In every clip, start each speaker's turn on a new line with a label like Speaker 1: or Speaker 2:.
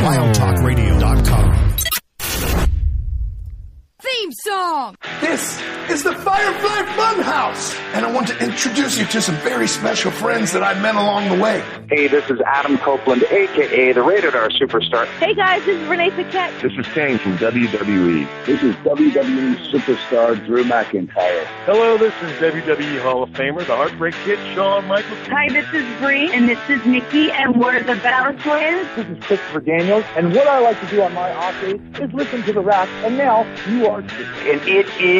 Speaker 1: WildTalkRadio.com.
Speaker 2: Theme song!
Speaker 3: This is the Firefly Funhouse, and I want to introduce you to some very special friends that I met along the way.
Speaker 4: Hey, this is Adam Copeland, aka the Rated R Superstar.
Speaker 5: Hey guys, this is Renee Paquette.
Speaker 6: This is Kane from WWE.
Speaker 7: This is WWE superstar Drew McIntyre.
Speaker 8: Hello, this is WWE Hall of Famer, the Heartbreak Kid, Shawn Michaels.
Speaker 5: Hi, this is Brie, and this is Nikki, and we're the Bella Twins.
Speaker 9: This is Christopher Daniels, and what I like to do on my off days is listen to the Rack, and now you are too.
Speaker 4: And it is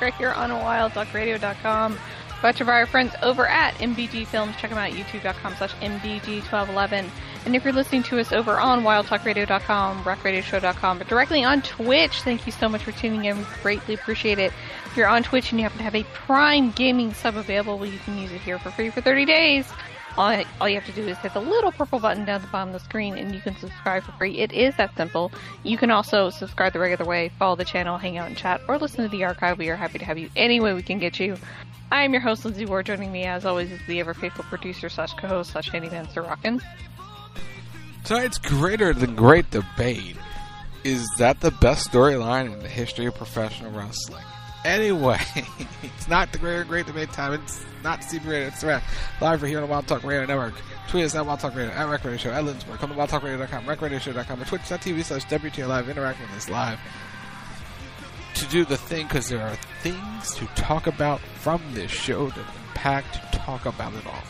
Speaker 10: Right here on wildtalkradio.com. A bunch of our friends over at MBG Films. Check them out at youtube.com slash MBG1211. And if you're listening to us over on wildtalkradio.com, rackradioshow.com, but directly on Twitch, thank you so much for tuning in. We greatly appreciate it. If you're on Twitch and you happen to have a Prime Gaming sub available, you can use it here for free for 30 days all, all you have to do is hit the little purple button down the bottom of the screen and you can subscribe for free. It is that simple. You can also subscribe the regular way, follow the channel, hang out and chat, or listen to the archive. We are happy to have you any way we can get you. I am your host, Lindsey Ward. Joining me, as always, is the ever faithful producer slash co-host slash handyman, Rockin.
Speaker 11: Tonight's greater than great debate is that the best storyline in the history of professional wrestling. Anyway, it's not the great great debate time. It's not Steve Radio. It's Rack. Live right here on the Wild Talk Radio Network. Tweet us at Wild Talk Radio, at Rack Radio Show, at Lindsborg. Come to wildtalkradio.com, rackradioshow.com, or twitch.tv slash WTL Live. Interact with us live to do the thing because there are things to talk about from this show that impact to talk about it all.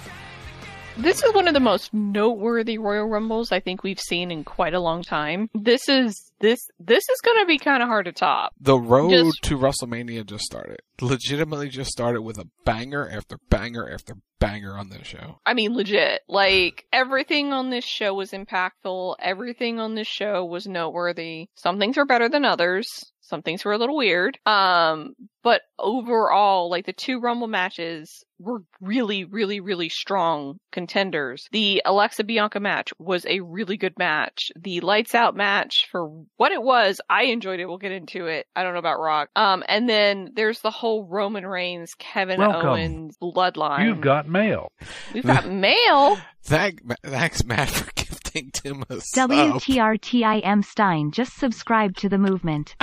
Speaker 10: This is one of the most noteworthy Royal Rumbles I think we've seen in quite a long time. This is this this is going to be kind of hard to top.
Speaker 11: The road just, to WrestleMania just started. Legitimately just started with a banger after banger after banger on this show.
Speaker 10: I mean legit. Like everything on this show was impactful. Everything on this show was noteworthy. Some things were better than others. Some things were a little weird. Um, but overall, like the two Rumble matches were really, really, really strong contenders. The Alexa Bianca match was a really good match. The Lights Out match, for what it was, I enjoyed it. We'll get into it. I don't know about Rock. Um, and then there's the whole Roman Reigns, Kevin
Speaker 12: Welcome.
Speaker 10: Owens bloodline.
Speaker 12: You've got mail.
Speaker 10: We've got mail.
Speaker 11: Thank, thanks, Matt, for gifting Tim a
Speaker 13: WTRTIM Stein just subscribed to the movement.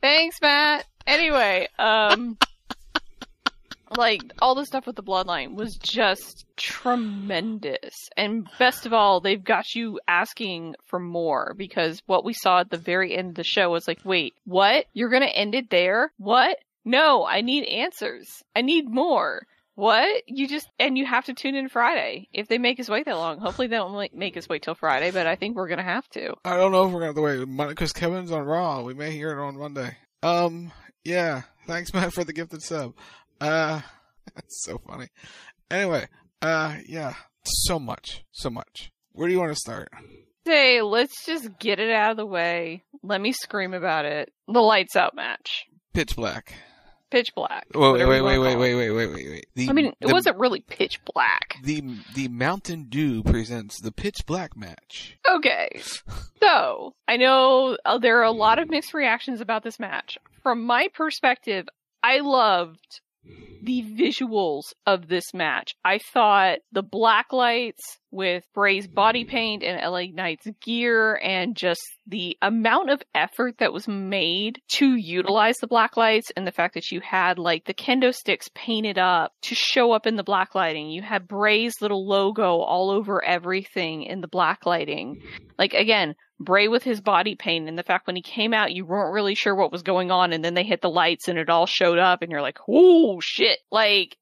Speaker 10: Thanks, Matt. Anyway, um, Like all the stuff with the bloodline was just tremendous. And best of all, they've got you asking for more because what we saw at the very end of the show was like, wait, what? You're going to end it there? What? No, I need answers. I need more. What? You just and you have to tune in Friday if they make us wait that long. Hopefully they don't make us wait till Friday, but I think we're gonna have to.
Speaker 11: I don't know if we're gonna have to wait because Kevin's on Raw. We may hear it on Monday. Um, yeah. Thanks, Matt, for the gifted sub. Uh, that's so funny. Anyway, uh, yeah, so much, so much. Where do you want to start?
Speaker 10: Hey, let's just get it out of the way. Let me scream about it. The lights out match.
Speaker 11: Pitch black.
Speaker 10: Pitch black.
Speaker 11: Wait, wait, wait, wait, wait, wait, wait, wait, wait, wait.
Speaker 10: The, I mean, it the, wasn't really pitch black.
Speaker 11: The the Mountain Dew presents the pitch black match.
Speaker 10: Okay, so I know uh, there are a lot of mixed reactions about this match. From my perspective, I loved the visuals of this match. I thought the black lights with Bray's body paint and LA Knight's gear and just the amount of effort that was made to utilize the black lights and the fact that you had like the kendo sticks painted up to show up in the black lighting. You had Bray's little logo all over everything in the black lighting. Like again, Bray with his body paint and the fact when he came out you weren't really sure what was going on and then they hit the lights and it all showed up and you're like, "Oh shit." Like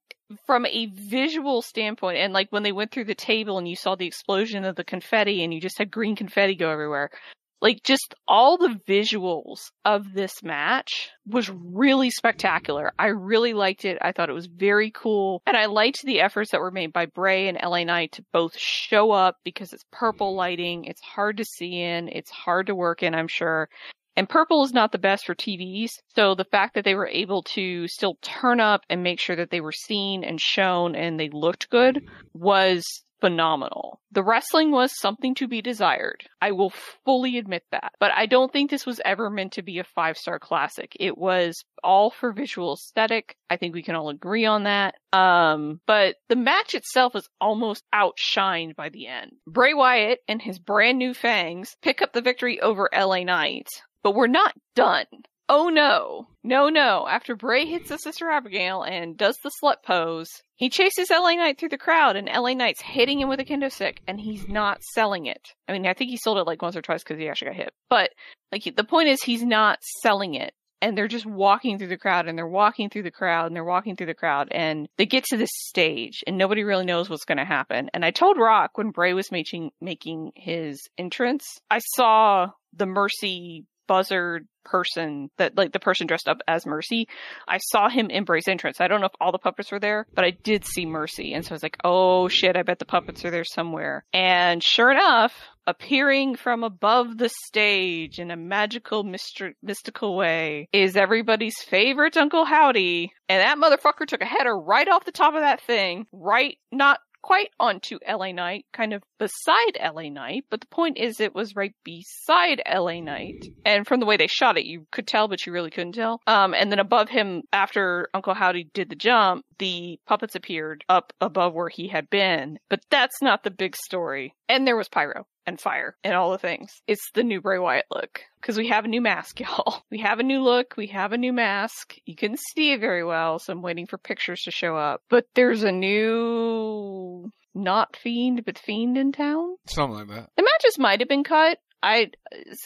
Speaker 10: from a visual standpoint and like when they went through the table and you saw the explosion of the confetti and you just had green confetti go everywhere like just all the visuals of this match was really spectacular. I really liked it. I thought it was very cool. And I liked the efforts that were made by Bray and LA Knight to both show up because it's purple mm-hmm. lighting. It's hard to see in. It's hard to work in, I'm sure. And purple is not the best for TVs. So the fact that they were able to still turn up and make sure that they were seen and shown and they looked good was phenomenal. The wrestling was something to be desired. I will fully admit that. But I don't think this was ever meant to be a five star classic. It was all for visual aesthetic. I think we can all agree on that. Um, but the match itself is almost outshined by the end. Bray Wyatt and his brand new fangs pick up the victory over LA Knight. But we're not done. Oh no. No, no. After Bray hits the Sister Abigail and does the slut pose, he chases LA Knight through the crowd and LA Knight's hitting him with a kendo stick and he's not selling it. I mean, I think he sold it like once or twice because he actually got hit. But, like, the point is he's not selling it. And they're just walking through the crowd and they're walking through the crowd and they're walking through the crowd and they get to this stage and nobody really knows what's going to happen. And I told Rock when Bray was making, making his entrance, I saw the Mercy buzzard person that like the person dressed up as Mercy. I saw him embrace entrance. I don't know if all the puppets were there, but I did see Mercy. And so I was like, oh shit, I bet the puppets are there somewhere. And sure enough, appearing from above the stage in a magical, mystical way is everybody's favorite Uncle Howdy. And that motherfucker took a header right off the top of that thing, right, not quite onto LA Knight, kind of beside LA Knight, but the point is it was right beside LA Knight. And from the way they shot it, you could tell, but you really couldn't tell. Um, and then above him, after Uncle Howdy did the jump, the puppets appeared up above where he had been. But that's not the big story. And there was pyro and fire and all the things. It's the new Bray Wyatt look. Because we have a new mask, y'all. We have a new look. We have a new mask. You couldn't see it very well, so I'm waiting for pictures to show up. But there's a new not fiend but fiend in town.
Speaker 11: Something like that.
Speaker 10: The matches might have been cut. I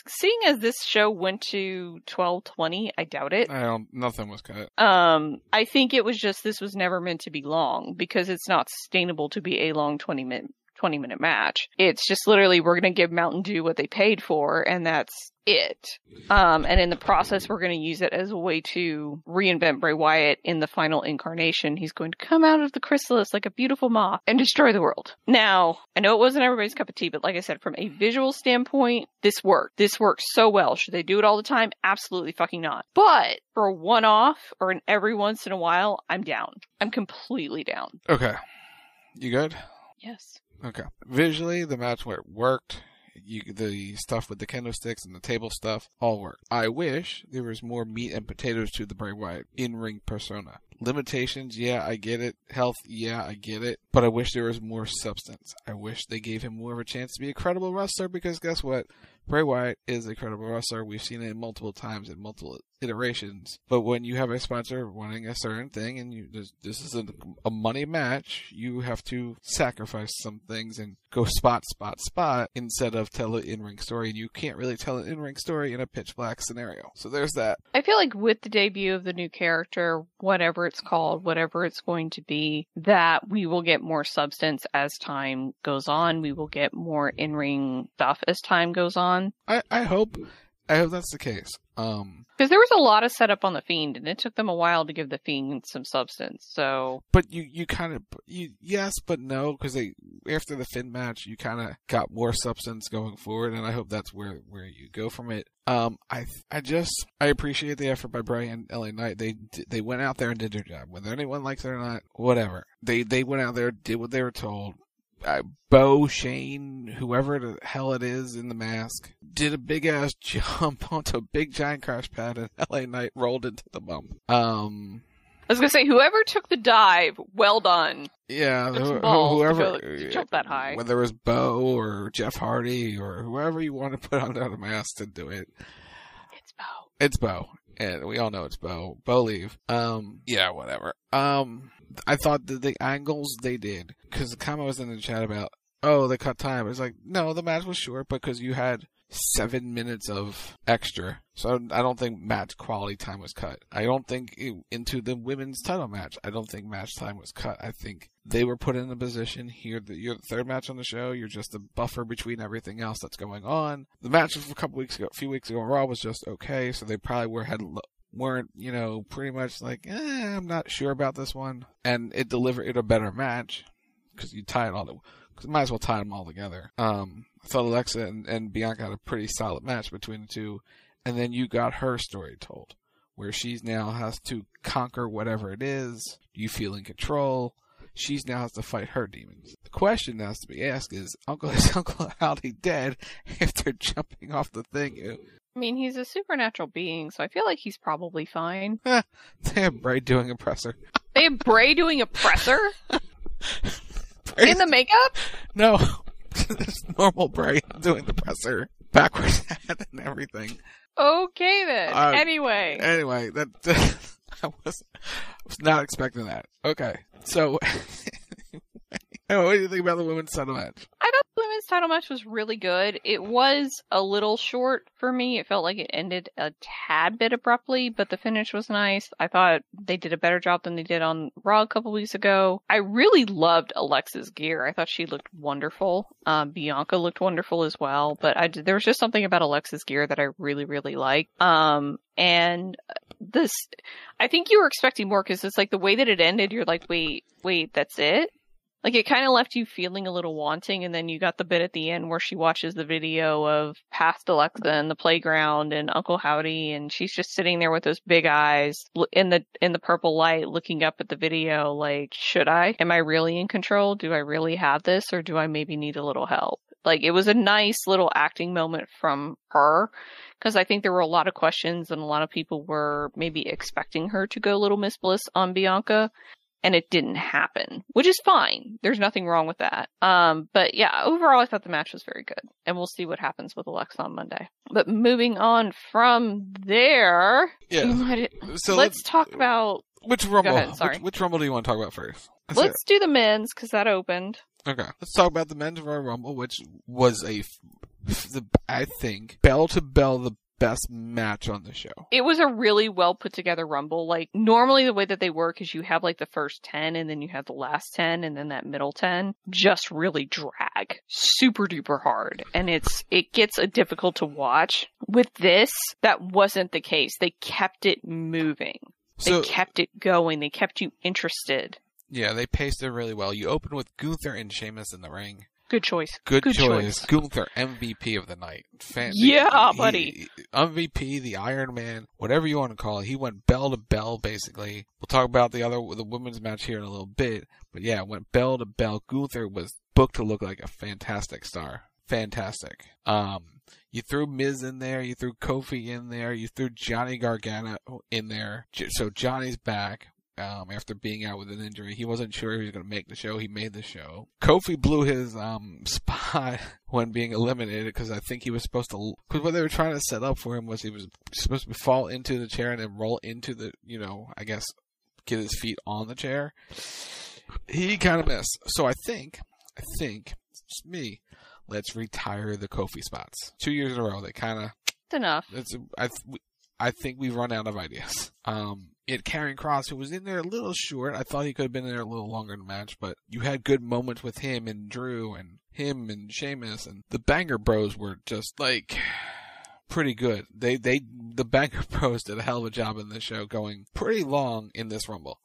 Speaker 10: seeing as this show went to twelve twenty, I doubt it.
Speaker 11: I don't. Nothing was cut.
Speaker 10: Um, I think it was just this was never meant to be long because it's not sustainable to be a long twenty minute 20 minute match. It's just literally we're going to give Mountain Dew what they paid for, and that's it. Um, and in the process, we're going to use it as a way to reinvent Bray Wyatt in the final incarnation. He's going to come out of the chrysalis like a beautiful moth and destroy the world. Now, I know it wasn't everybody's cup of tea, but like I said, from a visual standpoint, this worked. This worked so well. Should they do it all the time? Absolutely fucking not. But for a one off or an every once in a while, I'm down. I'm completely down.
Speaker 11: Okay. You good?
Speaker 10: Yes.
Speaker 11: Okay. Visually, the match where it worked. You, the stuff with the kendo sticks and the table stuff all worked. I wish there was more meat and potatoes to the Bray Wyatt in-ring persona. Limitations, yeah, I get it. Health, yeah, I get it. But I wish there was more substance. I wish they gave him more of a chance to be a credible wrestler because guess what? Bray Wyatt is a credible wrestler. We've seen it multiple times in multiple iterations. But when you have a sponsor wanting a certain thing and you this, this is a, a money match, you have to sacrifice some things and go spot, spot, spot instead of tell an in ring story. And you can't really tell an in ring story in a pitch black scenario. So there's that.
Speaker 10: I feel like with the debut of the new character, whatever it's called, whatever it's going to be, that we will get more substance as time goes on. We will get more in ring stuff as time goes on.
Speaker 11: I, I hope I hope that's the case. Um,
Speaker 10: because there was a lot of setup on the fiend, and it took them a while to give the fiend some substance. So,
Speaker 11: but you you kind of you yes, but no, because they after the Finn match, you kind of got more substance going forward, and I hope that's where where you go from it. Um, I I just I appreciate the effort by Bray and LA Knight. They they went out there and did their job. Whether anyone likes it or not, whatever. They they went out there, did what they were told, uh, Bo Shane, whoever the hell it is in the mask, did a big ass jump onto a big giant crash pad, and LA Knight rolled into the bump. Um,
Speaker 10: I was gonna say, whoever took the dive, well done.
Speaker 11: Yeah, who, whoever
Speaker 10: to to jump that high.
Speaker 11: Whether it was Bo or Jeff Hardy or whoever you want to put on that mask to do it,
Speaker 10: it's Bo.
Speaker 11: It's Bo, and we all know it's Bo. Bo leave. Um, yeah, whatever. Um, I thought that the angles they did, because the comment was in the chat about, oh, they cut time. It's like, no, the match was short because you had seven minutes of extra. So I don't think match quality time was cut. I don't think it, into the women's title match, I don't think match time was cut. I think they were put in a position here that you're the third match on the show. You're just a buffer between everything else that's going on. The match a couple weeks ago, a few weeks ago, Raw was just okay. So they probably were had weren't, you know, pretty much like, eh, I'm not sure about this one. And it delivered it a better match because you tie it all, because might as well tie them all together. Um, I thought Alexa and, and Bianca had a pretty solid match between the two. And then you got her story told, where she's now has to conquer whatever it is. You feel in control. She's now has to fight her demons. The question that has to be asked is, Uncle is Uncle Howdy dead after jumping off the thing?
Speaker 10: I mean, he's a supernatural being, so I feel like he's probably fine.
Speaker 11: they have Bray doing oppressor.
Speaker 10: They have Bray doing oppressor? In the makeup?
Speaker 11: No. It's normal Bray doing the presser. Backwards hat and everything.
Speaker 10: Okay then.
Speaker 11: Uh,
Speaker 10: anyway.
Speaker 11: Anyway, that, I was, was not expecting that. Okay. So, what do you think about the women's title match?
Speaker 10: I thought the women's title match was really good. It was a little short for me. It felt like it ended a tad bit abruptly, but the finish was nice. I thought they did a better job than they did on Raw a couple weeks ago. I really loved Alexa's gear. I thought she looked wonderful. Um, Bianca looked wonderful as well, but I there was just something about Alexa's gear that I really really liked. Um, and this, I think you were expecting more because it's like the way that it ended. You're like, wait, wait, that's it. Like it kind of left you feeling a little wanting, and then you got the bit at the end where she watches the video of past Alexa in the playground and Uncle Howdy, and she's just sitting there with those big eyes in the in the purple light, looking up at the video. Like, should I? Am I really in control? Do I really have this, or do I maybe need a little help? Like, it was a nice little acting moment from her because I think there were a lot of questions and a lot of people were maybe expecting her to go little Miss Bliss on Bianca and it didn't happen, which is fine. There's nothing wrong with that. Um, but yeah, overall, I thought the match was very good, and we'll see what happens with Alexa on Monday. But moving on from there,
Speaker 11: yeah.
Speaker 10: so let's, let's, talk about
Speaker 11: which rumble.
Speaker 10: Ahead, sorry,
Speaker 11: which, which, rumble do you want to talk about first?
Speaker 10: Let's, let's do the men's because that opened.
Speaker 11: Okay, let's talk about the men's Royal Rumble, which was a, the I think bell to bell the best match on the show.
Speaker 10: It was a really well put together rumble. Like normally the way that they work is you have like the first 10 and then you have the last 10 and then that middle 10 just really drag super duper hard and it's it gets a difficult to watch. With this that wasn't the case. They kept it moving. They so, kept it going. They kept you interested.
Speaker 11: Yeah, they paced it really well. You open with Gunther and Sheamus in the ring.
Speaker 10: Good choice.
Speaker 11: Good,
Speaker 10: Good
Speaker 11: choice. choice. Gunther, MVP of the night.
Speaker 10: Fan- yeah, he,
Speaker 11: buddy. MVP, the Iron Man, whatever you want to call it. He went bell to bell, basically. We'll talk about the other, the women's match here in a little bit. But yeah, went bell to bell. Gunther was booked to look like a fantastic star. Fantastic. Um, you threw Miz in there, you threw Kofi in there, you threw Johnny Gargano in there. So Johnny's back. Um, after being out with an injury, he wasn't sure he was going to make the show. He made the show. Kofi blew his um spot when being eliminated because I think he was supposed to. Because what they were trying to set up for him was he was supposed to fall into the chair and then roll into the, you know, I guess get his feet on the chair. He kind of missed. So I think, I think, it's me. Let's retire the Kofi spots. Two years in a row, they kind of.
Speaker 10: Enough.
Speaker 11: It's I. I think we've run out of ideas. Um, it Karrion Kross, who was in there a little short. I thought he could have been in there a little longer in the match, but you had good moments with him and Drew and him and Sheamus and the Banger Bros were just like pretty good. They they the Banger Bros did a hell of a job in this show, going pretty long in this Rumble.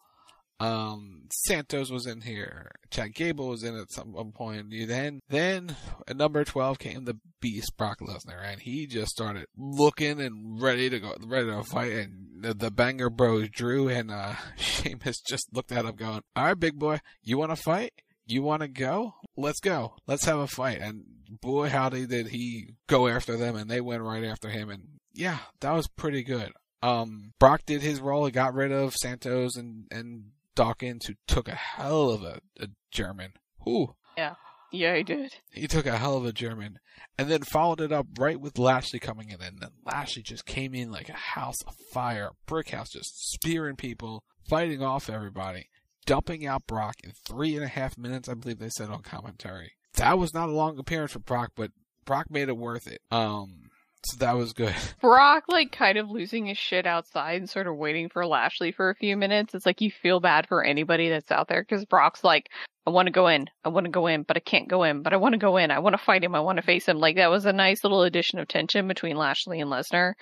Speaker 11: Um, Santos was in here. Chad Gable was in at some point. Then, then at number twelve came the Beast Brock Lesnar, and he just started looking and ready to go, ready to fight. And the, the Banger Bros, Drew and uh, Sheamus, just looked at him, going, "All right, big boy, you want to fight? You want to go? Let's go. Let's have a fight." And boy, howdy did he go after them, and they went right after him. And yeah, that was pretty good. Um, Brock did his role. He got rid of Santos and and Dawkins, who took a hell of a, a German. Whew.
Speaker 10: Yeah. Yeah, he did.
Speaker 11: He took a hell of a German. And then followed it up right with Lashley coming in. And then Lashley just came in like a house of fire, brick house, just spearing people, fighting off everybody, dumping out Brock in three and a half minutes, I believe they said on commentary. That was not a long appearance for Brock, but Brock made it worth it. Um, so that was good.
Speaker 10: Brock, like, kind of losing his shit outside and sort of waiting for Lashley for a few minutes. It's like you feel bad for anybody that's out there because Brock's like, I want to go in. I want to go in, but I can't go in, but I want to go in. I want to fight him. I want to face him. Like, that was a nice little addition of tension between Lashley and Lesnar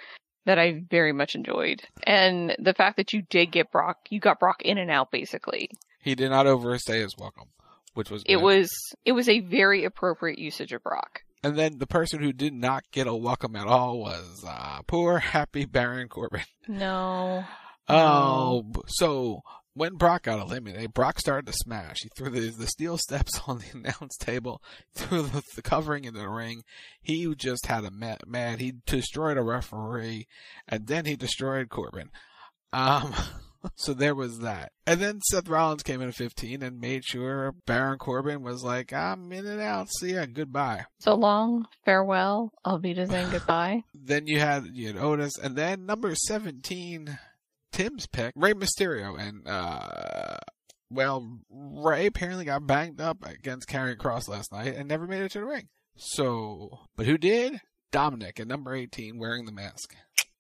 Speaker 10: that I very much enjoyed. And the fact that you did get Brock, you got Brock in and out basically.
Speaker 11: He did not overstay his welcome, which was good.
Speaker 10: It was, it was a very appropriate usage of Brock.
Speaker 11: And then the person who did not get a welcome at all was uh, poor happy Baron Corbin.
Speaker 10: No.
Speaker 11: Oh, so when Brock got eliminated, Brock started to smash. He threw the, the steel steps on the announce table, threw the, the covering in the ring. He just had a mad, mad. He destroyed a referee, and then he destroyed Corbin. Um, so there was that. And then Seth Rollins came in at 15 and made sure Baron Corbin was like, I'm in and out. See ya. Goodbye.
Speaker 10: So long. Farewell. I'll Auf saying Goodbye.
Speaker 11: then you had, you had Otis. And then number 17, Tim's pick, Rey Mysterio. And, uh, well, Rey apparently got banged up against Karrion Kross last night and never made it to the ring. So, but who did? Dominic at number 18 wearing the mask.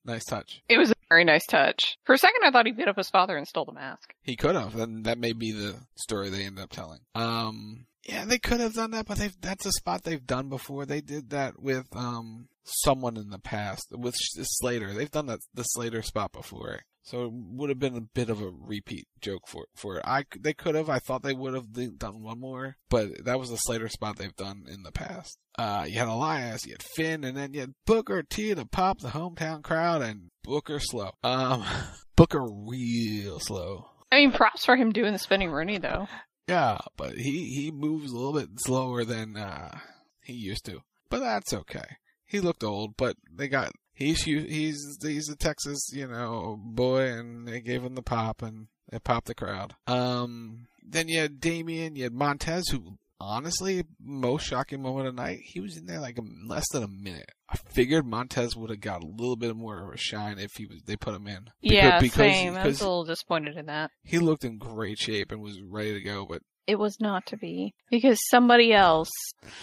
Speaker 11: Nice touch.
Speaker 10: It was a very nice touch. For a second, I thought he beat up his father and stole the mask.
Speaker 11: He could have, and that may be the story they end up telling. Um, yeah, they could have done that, but that's a spot they've done before. They did that with um someone in the past with Slater. They've done that the Slater spot before. So it would have been a bit of a repeat joke for for it. I they could have. I thought they would have done one more, but that was the Slater spot they've done in the past. Uh, you had Elias, you had Finn, and then you had Booker T to pop the hometown crowd, and Booker slow. Um, Booker real slow.
Speaker 10: I mean, props for him doing the spinneroonie though.
Speaker 11: Yeah, but he he moves a little bit slower than uh, he used to. But that's okay. He looked old, but they got he's he's he's a Texas, you know, boy, and they gave him the pop, and they popped the crowd. Um, then you had Damian, you had Montez, who honestly, most shocking moment of the night, he was in there like less than a minute. I figured Montez would have got a little bit more of a shine if he was they put him in.
Speaker 10: Because, yeah, because, same. I was a little disappointed in that.
Speaker 11: He looked in great shape and was ready to go, but
Speaker 10: it was not to be because somebody else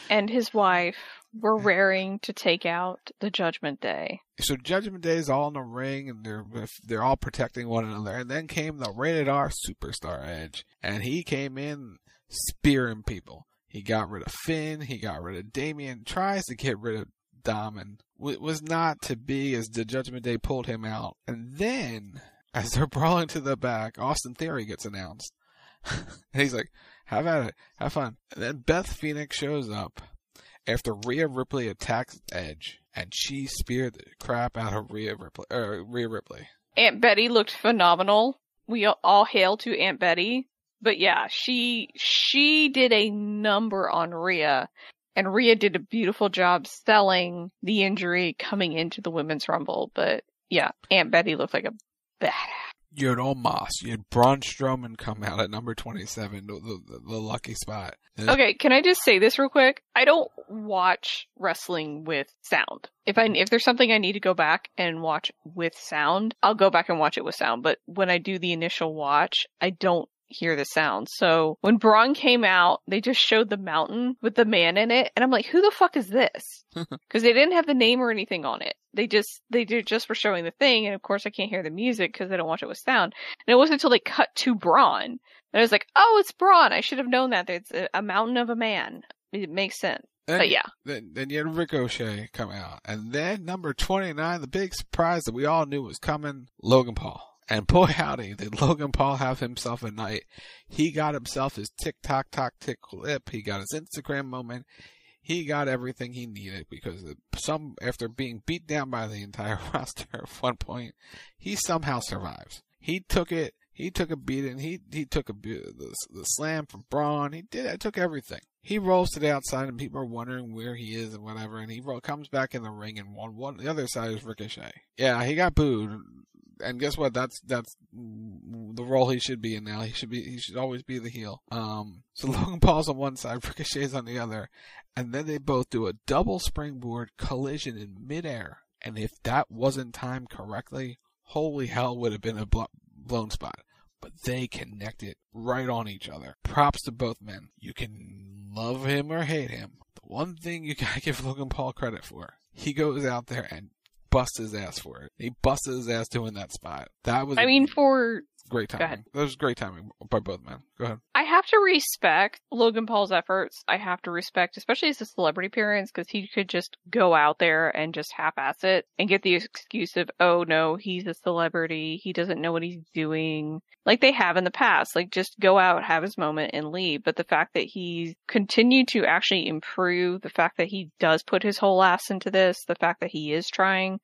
Speaker 10: and his wife were raring to take out the Judgment Day.
Speaker 11: So Judgment Day is all in the ring, and they're they're all protecting one another. And then came the rated R superstar Edge, and he came in spearing people. He got rid of Finn. He got rid of Damian. Tries to get rid of Dom, and it was not to be as the Judgment Day pulled him out. And then, as they're brawling to the back, Austin Theory gets announced. and he's like, have at it. Have fun. And then Beth Phoenix shows up after Rhea Ripley attacks Edge, and she speared the crap out of Rhea Ripley. Uh, Rhea Ripley.
Speaker 10: Aunt Betty looked phenomenal. We all hail to Aunt Betty. But yeah, she she did a number on Rhea, and Rhea did a beautiful job selling the injury coming into the women's rumble. But yeah, Aunt Betty looked like a badass.
Speaker 11: You had Omos. You had Braun Strowman come out at number 27, the, the, the lucky spot. And
Speaker 10: Okay, can I just say this real quick? I don't watch wrestling with sound. If I if there's something I need to go back and watch with sound, I'll go back and watch it with sound. But when I do the initial watch, I don't hear the sound. So when Braun came out, they just showed the mountain with the man in it, and I'm like, who the fuck is this? Because they didn't have the name or anything on it. They just they did just were showing the thing, and of course I can't hear the music because I don't watch it with sound. And it wasn't until they cut to Braun and I was like, oh, it's Braun. I should have known that. It's a, a mountain of a man. It makes sense.
Speaker 11: Then,
Speaker 10: but yeah.
Speaker 11: Then, then you had Ricochet come out. And then number 29, the big surprise that we all knew was coming, Logan Paul. And boy howdy, did Logan Paul have himself a night. He got himself his tick tock tock tick clip. He got his Instagram moment. He got everything he needed because some, after being beat down by the entire roster at one point, he somehow survives. He took it he took a beating. He he took a the, the slam from Braun. He did. I took everything. He rolls to the outside, and people are wondering where he is and whatever. And he roll, comes back in the ring, and one one the other side is Ricochet. Yeah, he got booed. And guess what? That's that's the role he should be in now. He should be he should always be the heel. Um, so Logan Paul's on one side, Ricochet's on the other, and then they both do a double springboard collision in midair. And if that wasn't timed correctly, holy hell would have been a blo- blown spot. But they connected right on each other. Props to both men. You can love him or hate him. The one thing you gotta give Logan Paul credit for, he goes out there and busts his ass for it. He busted his ass doing that spot. That was
Speaker 10: I mean for
Speaker 11: great timing. That was great timing by both men. Go ahead.
Speaker 10: I have to respect Logan Paul's efforts. I have to respect, especially as a celebrity appearance, because he could just go out there and just half-ass it and get the excuse of, oh no, he's a celebrity. He doesn't know what he's doing. Like they have in the past. Like just go out, have his moment and leave. But the fact that he's continued to actually improve, the fact that he does put his whole ass into this, the fact that he is trying,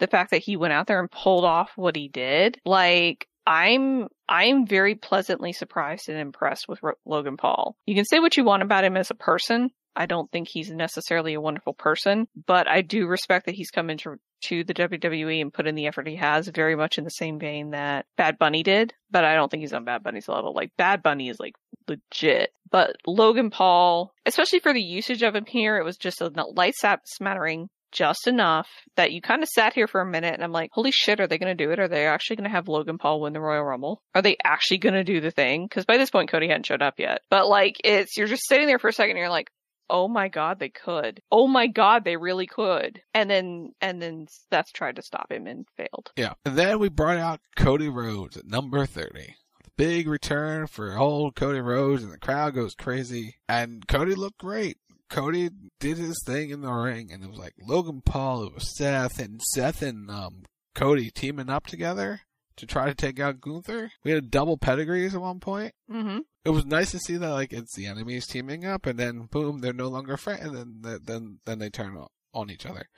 Speaker 10: the fact that he went out there and pulled off what he did, like, I'm I'm very pleasantly surprised and impressed with Ro- Logan Paul. You can say what you want about him as a person. I don't think he's necessarily a wonderful person, but I do respect that he's come into to the WWE and put in the effort he has, very much in the same vein that Bad Bunny did. But I don't think he's on Bad Bunny's level. Like Bad Bunny is like legit, but Logan Paul, especially for the usage of him here, it was just a light smattering just enough that you kind of sat here for a minute and I'm like, holy shit, are they going to do it? Are they actually going to have Logan Paul win the Royal Rumble? Are they actually going to do the thing? Because by this point, Cody hadn't showed up yet. But like, it's, you're just sitting there for a second and you're like, oh my god, they could. Oh my god, they really could. And then, and then Seth tried to stop him and failed.
Speaker 11: Yeah. And then we brought out Cody Rhodes at number 30 big return for old Cody Rhodes, and the crowd goes crazy. And Cody looked great. Cody did his thing in the ring, and it was like Logan Paul, it was Seth, and Seth and um, Cody teaming up together to try to take out Gunther. We had double pedigrees at one point.
Speaker 10: Mm-hmm.
Speaker 11: It was nice to see that, like, it's the enemies teaming up, and then boom, they're no longer friends, and then then then they turn on each other,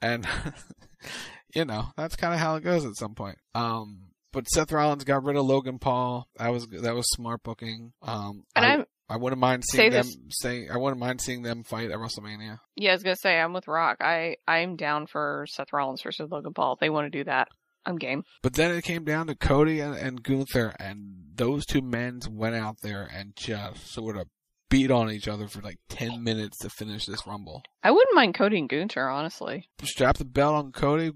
Speaker 11: and you know that's kind of how it goes at some point. Um, but Seth Rollins got rid of Logan Paul. That was that was smart booking. Um,
Speaker 10: and
Speaker 11: I,
Speaker 10: I'm
Speaker 11: I wouldn't mind seeing them saying I wouldn't mind seeing them fight at WrestleMania.
Speaker 10: Yeah, I was gonna say I'm with Rock. I I'm down for Seth Rollins versus Logan Paul. If they want to do that, I'm game.
Speaker 11: But then it came down to Cody and, and Gunther, and those two men went out there and just sort of beat on each other for like ten minutes to finish this Rumble.
Speaker 10: I wouldn't mind Cody and Gunther, honestly.
Speaker 11: Strap the belt on Cody.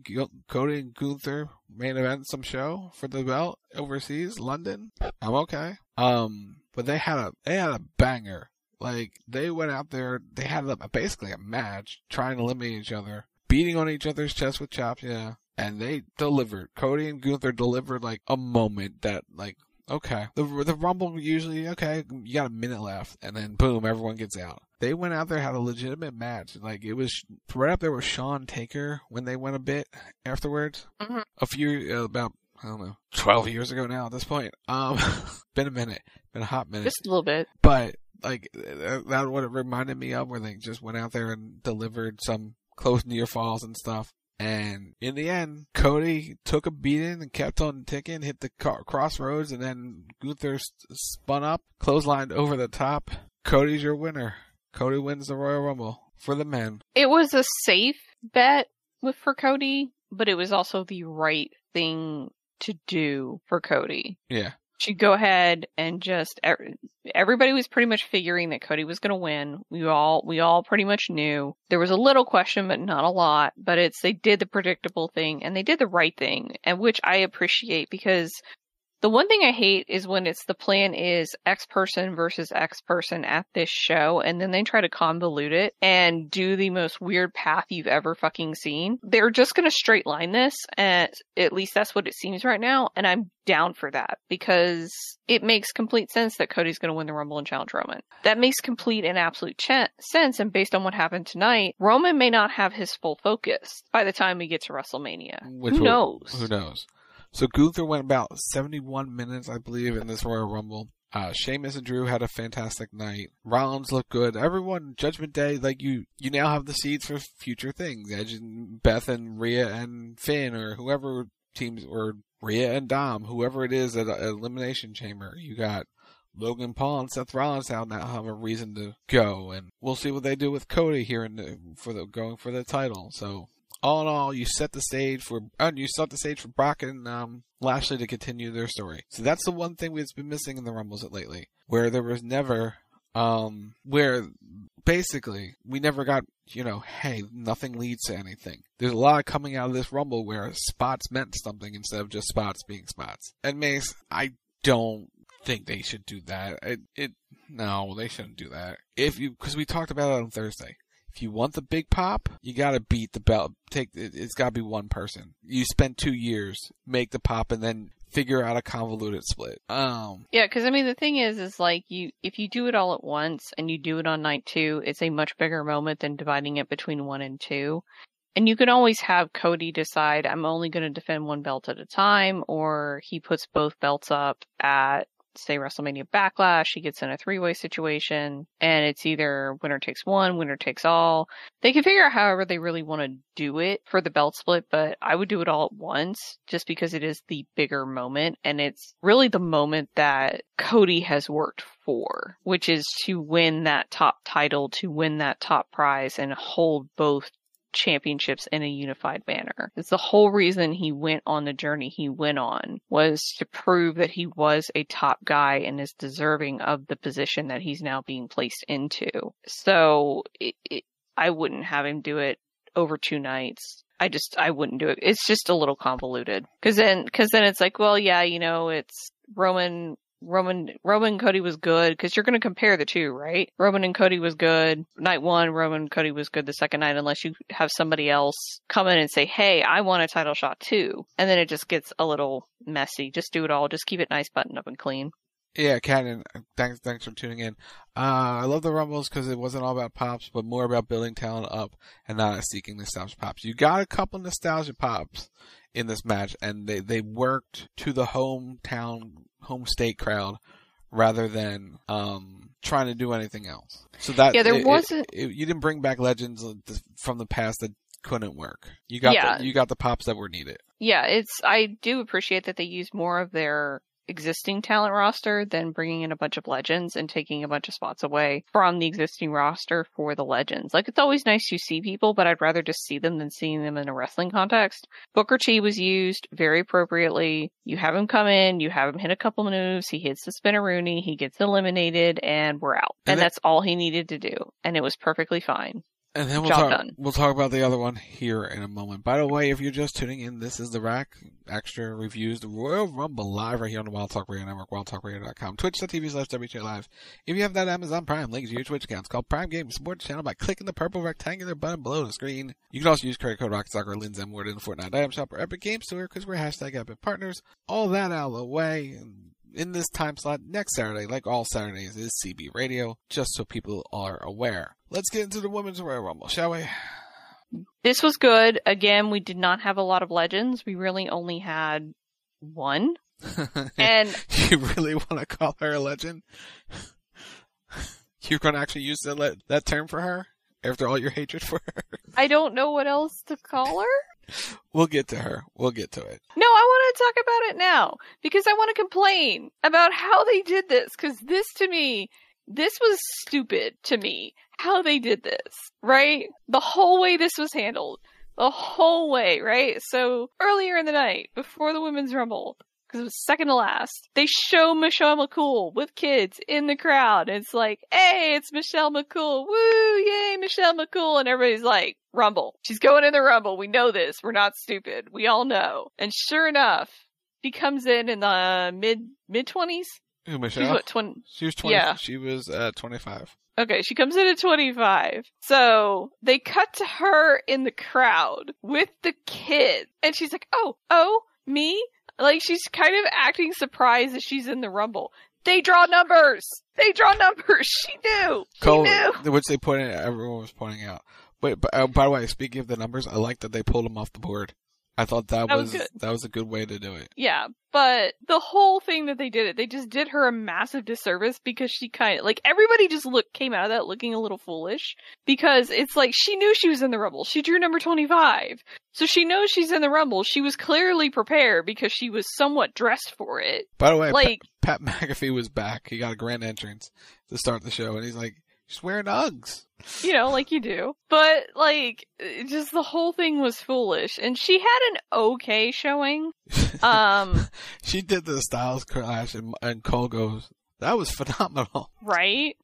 Speaker 11: Cody and Gunther main event some show for the belt overseas, London. I'm okay. Um, but they had a they had a banger. Like they went out there, they had a, basically a match, trying to eliminate each other, beating on each other's chest with chops. Yeah, and they delivered. Cody and Gunther delivered like a moment that like okay. The the Rumble usually okay, you got a minute left, and then boom, everyone gets out. They went out there had a legitimate match. Like it was right up there with Shawn Taker when they went a bit afterwards.
Speaker 10: Mm-hmm.
Speaker 11: A few uh, about I don't know, twelve years ago now at this point. Um, been a minute, been a hot minute,
Speaker 10: just a little bit.
Speaker 11: But like that, what it reminded me of, where they just went out there and delivered some close near falls and stuff. And in the end, Cody took a beating and kept on ticking, hit the car- Cross Rhodes, and then Gunther spun up, clotheslined over the top. Cody's your winner. Cody wins the Royal Rumble for the men.
Speaker 10: It was a safe bet with for Cody, but it was also the right thing to do for Cody.
Speaker 11: Yeah.
Speaker 10: She'd go ahead and just everybody was pretty much figuring that Cody was going to win. We all we all pretty much knew. There was a little question but not a lot, but it's they did the predictable thing and they did the right thing, and which I appreciate because the one thing I hate is when it's the plan is X person versus X person at this show, and then they try to convolute it and do the most weird path you've ever fucking seen. They're just gonna straight line this, and at least that's what it seems right now, and I'm down for that because it makes complete sense that Cody's gonna win the Rumble and challenge Roman. That makes complete and absolute ch- sense, and based on what happened tonight, Roman may not have his full focus by the time we get to WrestleMania.
Speaker 11: Which
Speaker 10: who
Speaker 11: will,
Speaker 10: knows?
Speaker 11: Who knows? So Gunther went about 71 minutes, I believe, in this Royal Rumble. Uh, Sheamus and Drew had a fantastic night. Rollins looked good. Everyone, Judgment Day, like you, you now have the seeds for future things. Edge and Beth and Rhea and Finn or whoever teams, or Rhea and Dom, whoever it is at Elimination Chamber. You got Logan Paul and Seth Rollins now have a reason to go, and we'll see what they do with Cody here in for the going for the title. So all in all, you set the stage for uh, you set the stage for Brock and um, Lashley to continue their story. So that's the one thing we've been missing in the Rumbles lately, where there was never, um, where basically we never got, you know, hey, nothing leads to anything. There's a lot coming out of this Rumble where spots meant something instead of just spots being spots. And Mace, I don't think they should do that. It, it no, they shouldn't do that. If you, because we talked about it on Thursday. If you want the big pop, you got to beat the belt. Take it, it's got to be one person. You spend two years make the pop and then figure out a convoluted split. Um.
Speaker 10: Yeah, because I mean the thing is, is like you if you do it all at once and you do it on night two, it's a much bigger moment than dividing it between one and two. And you can always have Cody decide I'm only going to defend one belt at a time, or he puts both belts up at say WrestleMania Backlash, he gets in a three way situation, and it's either winner takes one, winner takes all. They can figure out however they really want to do it for the belt split, but I would do it all at once just because it is the bigger moment, and it's really the moment that Cody has worked for, which is to win that top title, to win that top prize, and hold both championships in a unified manner. It's the whole reason he went on the journey he went on was to prove that he was a top guy and is deserving of the position that he's now being placed into. So it, it, I wouldn't have him do it over two nights. I just I wouldn't do it. It's just a little convoluted because then because then it's like well yeah you know it's Roman Roman Roman Cody was good because you're going to compare the two, right? Roman and Cody was good night one. Roman and Cody was good the second night, unless you have somebody else come in and say, "Hey, I want a title shot too," and then it just gets a little messy. Just do it all. Just keep it nice, buttoned up, and clean.
Speaker 11: Yeah, Cannon, thanks, thanks for tuning in. Uh, I love the Rumbles because it wasn't all about pops, but more about building talent up and not seeking nostalgia pops. You got a couple nostalgia pops in this match, and they, they worked to the hometown, home state crowd rather than, um, trying to do anything else. So that,
Speaker 10: yeah, there
Speaker 11: it,
Speaker 10: wasn't,
Speaker 11: it, it, you didn't bring back legends from the past that couldn't work. You got,
Speaker 10: yeah.
Speaker 11: the, you got the pops that were needed.
Speaker 10: Yeah, it's, I do appreciate that they use more of their existing talent roster than bringing in a bunch of legends and taking a bunch of spots away from the existing roster for the legends. Like it's always nice to see people, but I'd rather just see them than seeing them in a wrestling context. Booker T was used very appropriately. You have him come in, you have him hit a couple moves, he hits the spinneroonie, he gets eliminated, and we're out. And, and that's all he needed to do. And it was perfectly fine.
Speaker 11: And then we'll
Speaker 10: Job
Speaker 11: talk,
Speaker 10: done.
Speaker 11: we'll talk about the other one here in a moment. By the way, if you're just tuning in, this is the Rack Extra Reviews, the Royal Rumble live right here on the Wild Talk Radio Network, wildtalkradio.com, twitch.tv slash WJ Live. If you have that Amazon Prime, link to your Twitch account. It's called Prime Game. Support the channel by clicking the purple rectangular button below the screen. You can also use credit code RockStalker or Linz M Word in the Fortnite item shop or Epic Game Store because we're hashtag Epic Partners. All that out of the way. And in this time slot next Saturday, like all Saturdays, is CB Radio, just so people are aware. Let's get into the Women's Royal Rumble, shall we?
Speaker 10: This was good. Again, we did not have a lot of legends. We really only had one. and
Speaker 11: you really want to call her a legend? You're going to actually use that le- that term for her after all your hatred for her?
Speaker 10: I don't know what else to call her.
Speaker 11: We'll get to her. We'll get to it.
Speaker 10: No, I want to talk about it now because I want to complain about how they did this because this to me, this was stupid to me how they did this, right? The whole way this was handled. the whole way, right? So earlier in the night, before the women's rumble, because it was second to last, they show Michelle McCool with kids in the crowd. It's like, hey, it's Michelle McCool. Woo, yay, Michelle McCool. And everybody's like, rumble. She's going in the rumble. We know this. We're not stupid. We all know. And sure enough, she comes in in the mid, mid twenties.
Speaker 11: Who, Michelle?
Speaker 10: She's what, 20?
Speaker 11: She was 20.
Speaker 10: Yeah.
Speaker 11: She was uh, 25.
Speaker 10: Okay, she comes in at 25. So they cut to her in the crowd with the kid. And she's like, oh, oh, me? Like she's kind of acting surprised that she's in the rumble. They draw numbers. They draw numbers. She knew. She
Speaker 11: Cole,
Speaker 10: knew.
Speaker 11: which they pointed, everyone was pointing out. Wait, but, uh, by the way, speaking of the numbers, I like that they pulled them off the board. I thought that,
Speaker 10: That
Speaker 11: was,
Speaker 10: was
Speaker 11: that was a good way to do it.
Speaker 10: Yeah, but the whole thing that they did it, they just did her a massive disservice because she kind of like everybody just look came out of that looking a little foolish because it's like she knew she was in the rumble. She drew number 25. So she knows she's in the rumble. She was clearly prepared because she was somewhat dressed for it.
Speaker 11: By the way,
Speaker 10: like
Speaker 11: Pat, Pat McAfee was back. He got a grand entrance to start the show, and he's like, she's wearing Uggs.
Speaker 10: you know, like you do. But like, just the whole thing was foolish, and she had an okay showing. Um,
Speaker 11: She did the Styles clash, and, and Cole goes, that was phenomenal.
Speaker 10: right,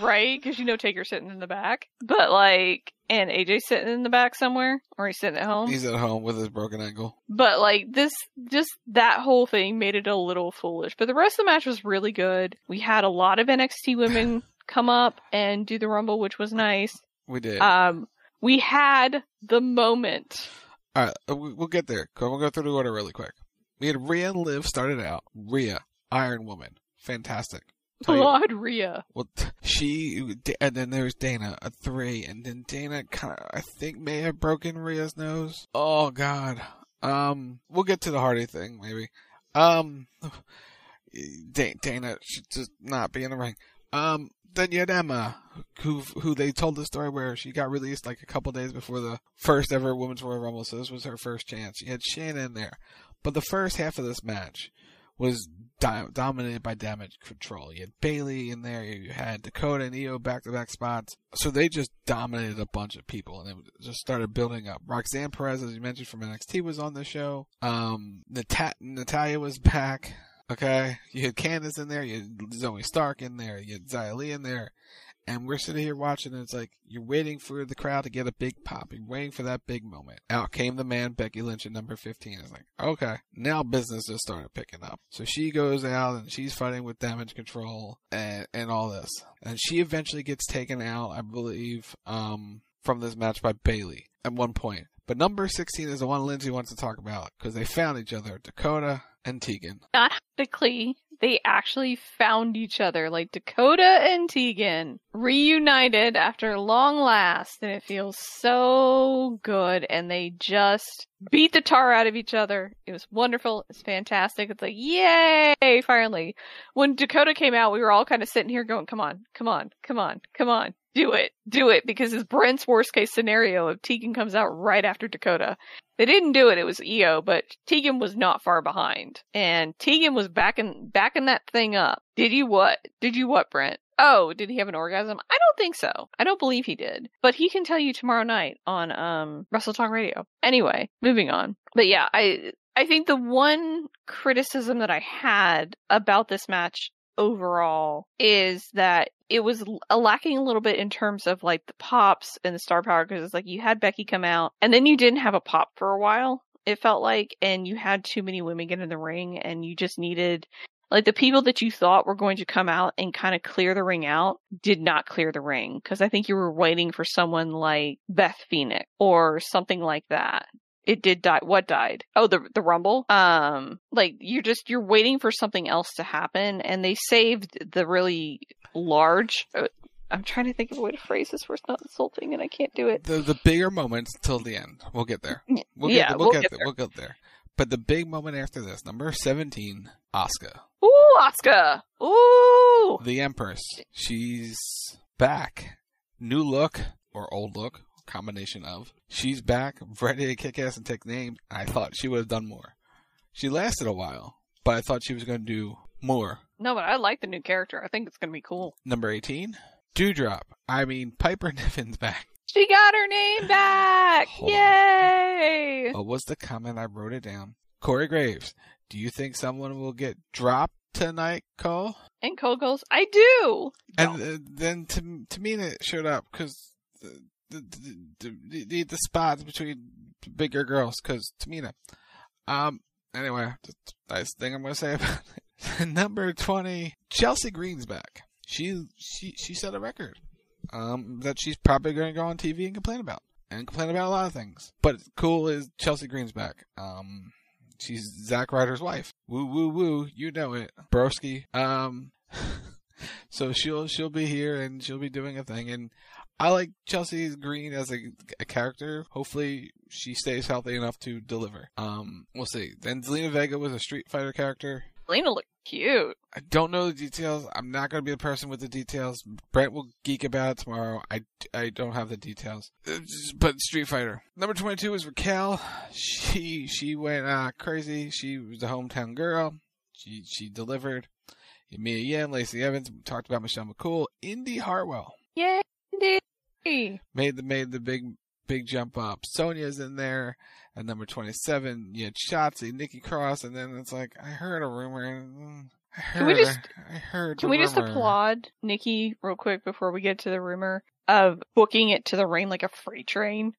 Speaker 10: right, because you know Taker sitting in the back, but like, and AJ sitting in the back somewhere, or he's sitting at home.
Speaker 11: He's at home with his broken ankle.
Speaker 10: But like this, just that whole thing made it a little foolish. But the rest of the match was really good. We had a lot of NXT women come up and do the Rumble, which was nice.
Speaker 11: We did.
Speaker 10: Um, we had the moment.
Speaker 11: All right, uh, we- we'll get there. We'll go through the order really quick. We had Rhea and Liv started out. Rhea, Iron Woman, fantastic.
Speaker 10: Claude Rhea.
Speaker 11: Well, she and then there was Dana, a three, and then Dana kind of, I think, may have broken Rhea's nose. Oh God. Um, we'll get to the Hardy thing maybe. Um, Dana should just not be in the ring. Um, had Emma, who who they told the story where she got released like a couple days before the first ever Women's Royal Rumble, so this was her first chance. You had Shayna in there, but the first half of this match was di- dominated by damage control. You had Bayley in there, you had Dakota and Io back to back spots. So they just dominated a bunch of people and it just started building up. Roxanne Perez, as you mentioned from NXT, was on the show. Um, Nat- Natalya was back. Okay. You had Candice in there, you had Zoey Stark in there, you had Xia Li in there. And we're sitting here watching, and it's like you're waiting for the crowd to get a big pop. You're waiting for that big moment. Out came the man, Becky Lynch at number 15. It's like, okay, now business just started picking up. So she goes out and she's fighting with damage control and, and all this. And she eventually gets taken out, I believe, um, from this match by Bayley at one point. But number 16 is the one Lindsey wants to talk about because they found each other, Dakota and Tegan.
Speaker 10: Not technically, they actually found each other. Like Dakota and Tegan reunited after long last, and it feels so good. And they just beat the tar out of each other. It was wonderful. It's fantastic. It's like, yay, finally. When Dakota came out, we were all kind of sitting here going, come on, come on, come on, come on. Do it, do it, because it's Brent's worst case scenario if Tegan comes out right after Dakota. They didn't do it. It was Io, but Tegan was not far behind, and Tegan was backing backing that thing up. Did you what? Did you what, Brent? Oh, did he have an orgasm? I don't think so. I don't believe he did, but he can tell you tomorrow night on um Wrestle Talk Radio. Anyway, moving on. But yeah, I I think the one criticism that I had about this match overall is that it was lacking a little bit in terms of like the pops and the star power because it's like you had Becky come out and then you didn't have a pop for a while. It felt like, and you had too many women get in the ring, and you just needed like the people that you thought were going to come out and kind of clear the ring out did not clear the ring because I think you were waiting for someone like Beth Phoenix or something like that it did die what died oh the the rumble um like you're just you're waiting for something else to happen and they saved the really large uh, i'm trying to think of a way to phrase this where it's not insulting and i can't do it
Speaker 11: The the bigger moments till the end. We'll get there. We'll
Speaker 10: Yeah,
Speaker 11: get,
Speaker 10: we'll
Speaker 11: get
Speaker 10: get
Speaker 11: there. We'll get there. But the big moment after this, number 17, Asuka.
Speaker 10: ooh oscar ooh
Speaker 11: The Empress. She's back. New look or old look, combination of. She's back, ready to kick ass and take names. I thought she would have done more. She lasted a while, but I thought she was going to do more.
Speaker 10: no but i like the new character i think it's gonna be cool
Speaker 11: Number 18, Doudrop. I mean, Piper Niven's back.
Speaker 10: She got her name back! Yay!
Speaker 11: What was the comment? I wrote it down. Corey Graves, do you think someone will get dropped tonight, Cole?
Speaker 10: And Cole goes, I do!
Speaker 11: And uh, then me, it showed up because the the, the, the, the, the spots between bigger girls because Tamina. Um. Anyway, just nice thing I'm gonna say about it. Number twenty, Chelsea Green's back. She she she set a record. Um, that she's probably gonna go on TV and complain about and complain about a lot of things. But cool is Chelsea Green's back. Um, she's Zack Ryder's wife. Woo woo woo, you know it, broski. Um, so she'll she'll be here and she'll be doing a thing. And I like Chelsea Green as a, a character. Hopefully she stays healthy enough to deliver. Um, we'll see. Then Zelina Vega was a Street Fighter character.
Speaker 10: Lena looked cute.
Speaker 11: I don't know the details. I'm not going to be the person with the details. Brent will geek about it tomorrow. I, I don't have the details. Uh, But Street Fighter. Number 22 is Raquel. She she went uh, crazy. She was the hometown girl. She she delivered. Mia Yim, Lacey Evans, talked about Michelle McCool. Indy Hartwell
Speaker 10: Yay! Indy.
Speaker 11: Made the made the big big jump up. Sonya's in there at number 27. You had Shotzi, Nikki Cross, and then it's like I heard a rumor. I heard,
Speaker 10: Can we just-
Speaker 11: I heard.
Speaker 10: Can we just applaud Nikki real quick before we get to the rumor of booking it to the ring like a freight train?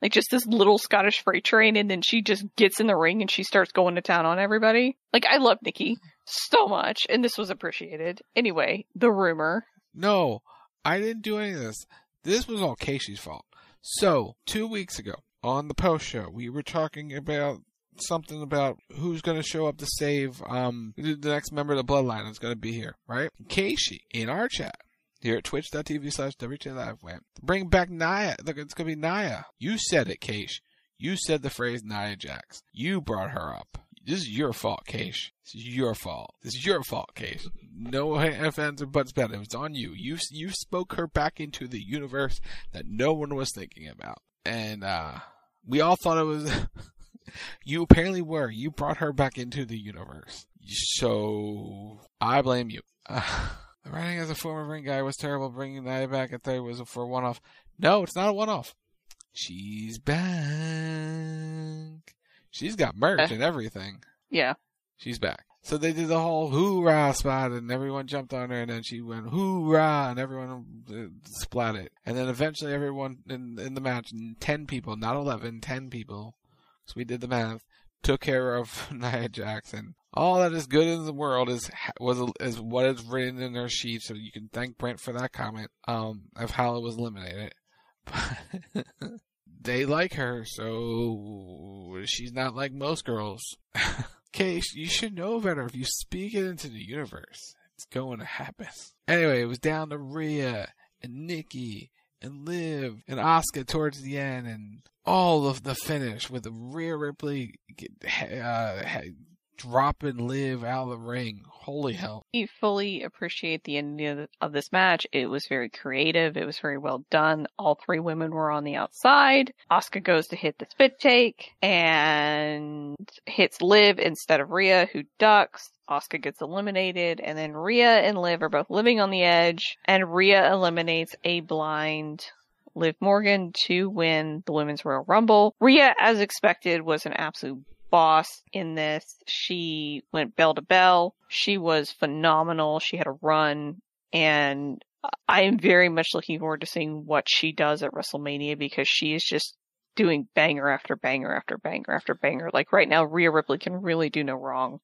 Speaker 10: Like just this little Scottish freight train and then she just gets in the ring and she starts going to town on everybody. Like I love Nikki so much and this was appreciated. Anyway, the rumor.
Speaker 11: No, I didn't do any of this. This was all Casey's fault. So, two weeks ago on the post show, we were talking about something about who's going to show up to save um the next member of the bloodline is going to be here, right? Casey in our chat here at twitch.tv slash WT Live went bring back Nia. Look, it's going to be Nia. You said it, Case. You said the phrase Nia Jax. You brought her up. This is your fault, Case. This is your fault. This is your fault, Case. No offense or buts about it. Was on you. You you spoke her back into the universe that no one was thinking about, and uh we all thought it was. you apparently were. You brought her back into the universe. So I blame you. The writing as a former ring guy was terrible. Bringing Nia back at third was for one-off. No, it's not a one-off. She's back. She's got merch and everything.
Speaker 10: Yeah.
Speaker 11: She's back. So they did the whole hoorah spot, and everyone jumped on her, and then she went hoorah, and everyone uh, splat it. And then eventually, everyone in in the match, ten people, not eleven, ten people, so we did the math, took care of Nia Jackson. All that is good in the world is was is what is written in their sheet. So you can thank Brent for that comment um, of how it was eliminated. they like her, so she's not like most girls. Case, you should know better. If you speak it into the universe, it's going to happen. Anyway, it was down to Rhea and Nikki and Liv and Asuka towards the end, and all of the finish with Rhea Ripley uh, dropping Liv out of the ring. Holy hell!
Speaker 10: We fully appreciate the ending of- this match. It was very creative. It was very well done. All three women were on the outside. Asuka goes to hit the spit take and hits Liv instead of Rhea, who ducks. Asuka gets eliminated, and then Rhea and Liv are both living on the edge, and Rhea eliminates a blind Liv Morgan to win the Women's Royal Rumble. Rhea, as expected, was an absolute boss in this. She went bell to bell. She was phenomenal. She had a run and I am very much looking forward to seeing what she does at WrestleMania because she is just doing banger after banger after banger after banger. Like right now, Rhea Ripley can really do no wrong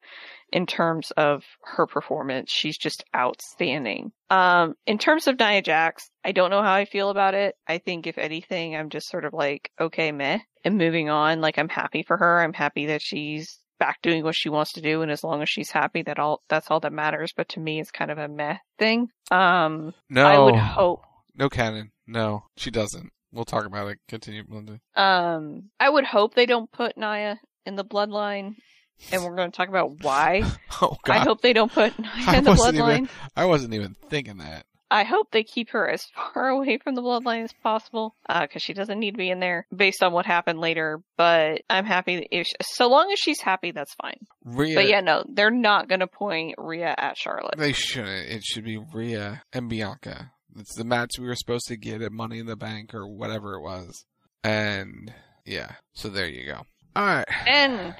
Speaker 10: in terms of her performance. She's just outstanding. Um, in terms of Nia Jax, I don't know how I feel about it. I think if anything, I'm just sort of like, okay, meh, and moving on. Like I'm happy for her. I'm happy that she's back doing what she wants to do, and as long as she's happy, that all that's all that matters. But to me, it's kind of a meh thing. Um,
Speaker 11: No,
Speaker 10: I would hope.
Speaker 11: No canon. No, she doesn't. We'll talk about it. Continue, Melinda.
Speaker 10: Um, I would hope they don't put Nia in the bloodline, and we're going to talk about why.
Speaker 11: Oh God!
Speaker 10: I hope they don't put Nia
Speaker 11: I
Speaker 10: in the bloodline.
Speaker 11: even. I wasn't even thinking that.
Speaker 10: I hope they keep her as far away from the bloodline as possible, because she doesn't need to be in there based on what happened later. But I'm happy if so long as she's happy, that's fine.
Speaker 11: Rhea.
Speaker 10: But yeah, no, they're not going to point Rhea at Charlotte.
Speaker 11: They shouldn't. It should be Rhea and Bianca. It's the match we were supposed to get at Money in the Bank or whatever it was. And yeah, so there you go. All right.
Speaker 10: And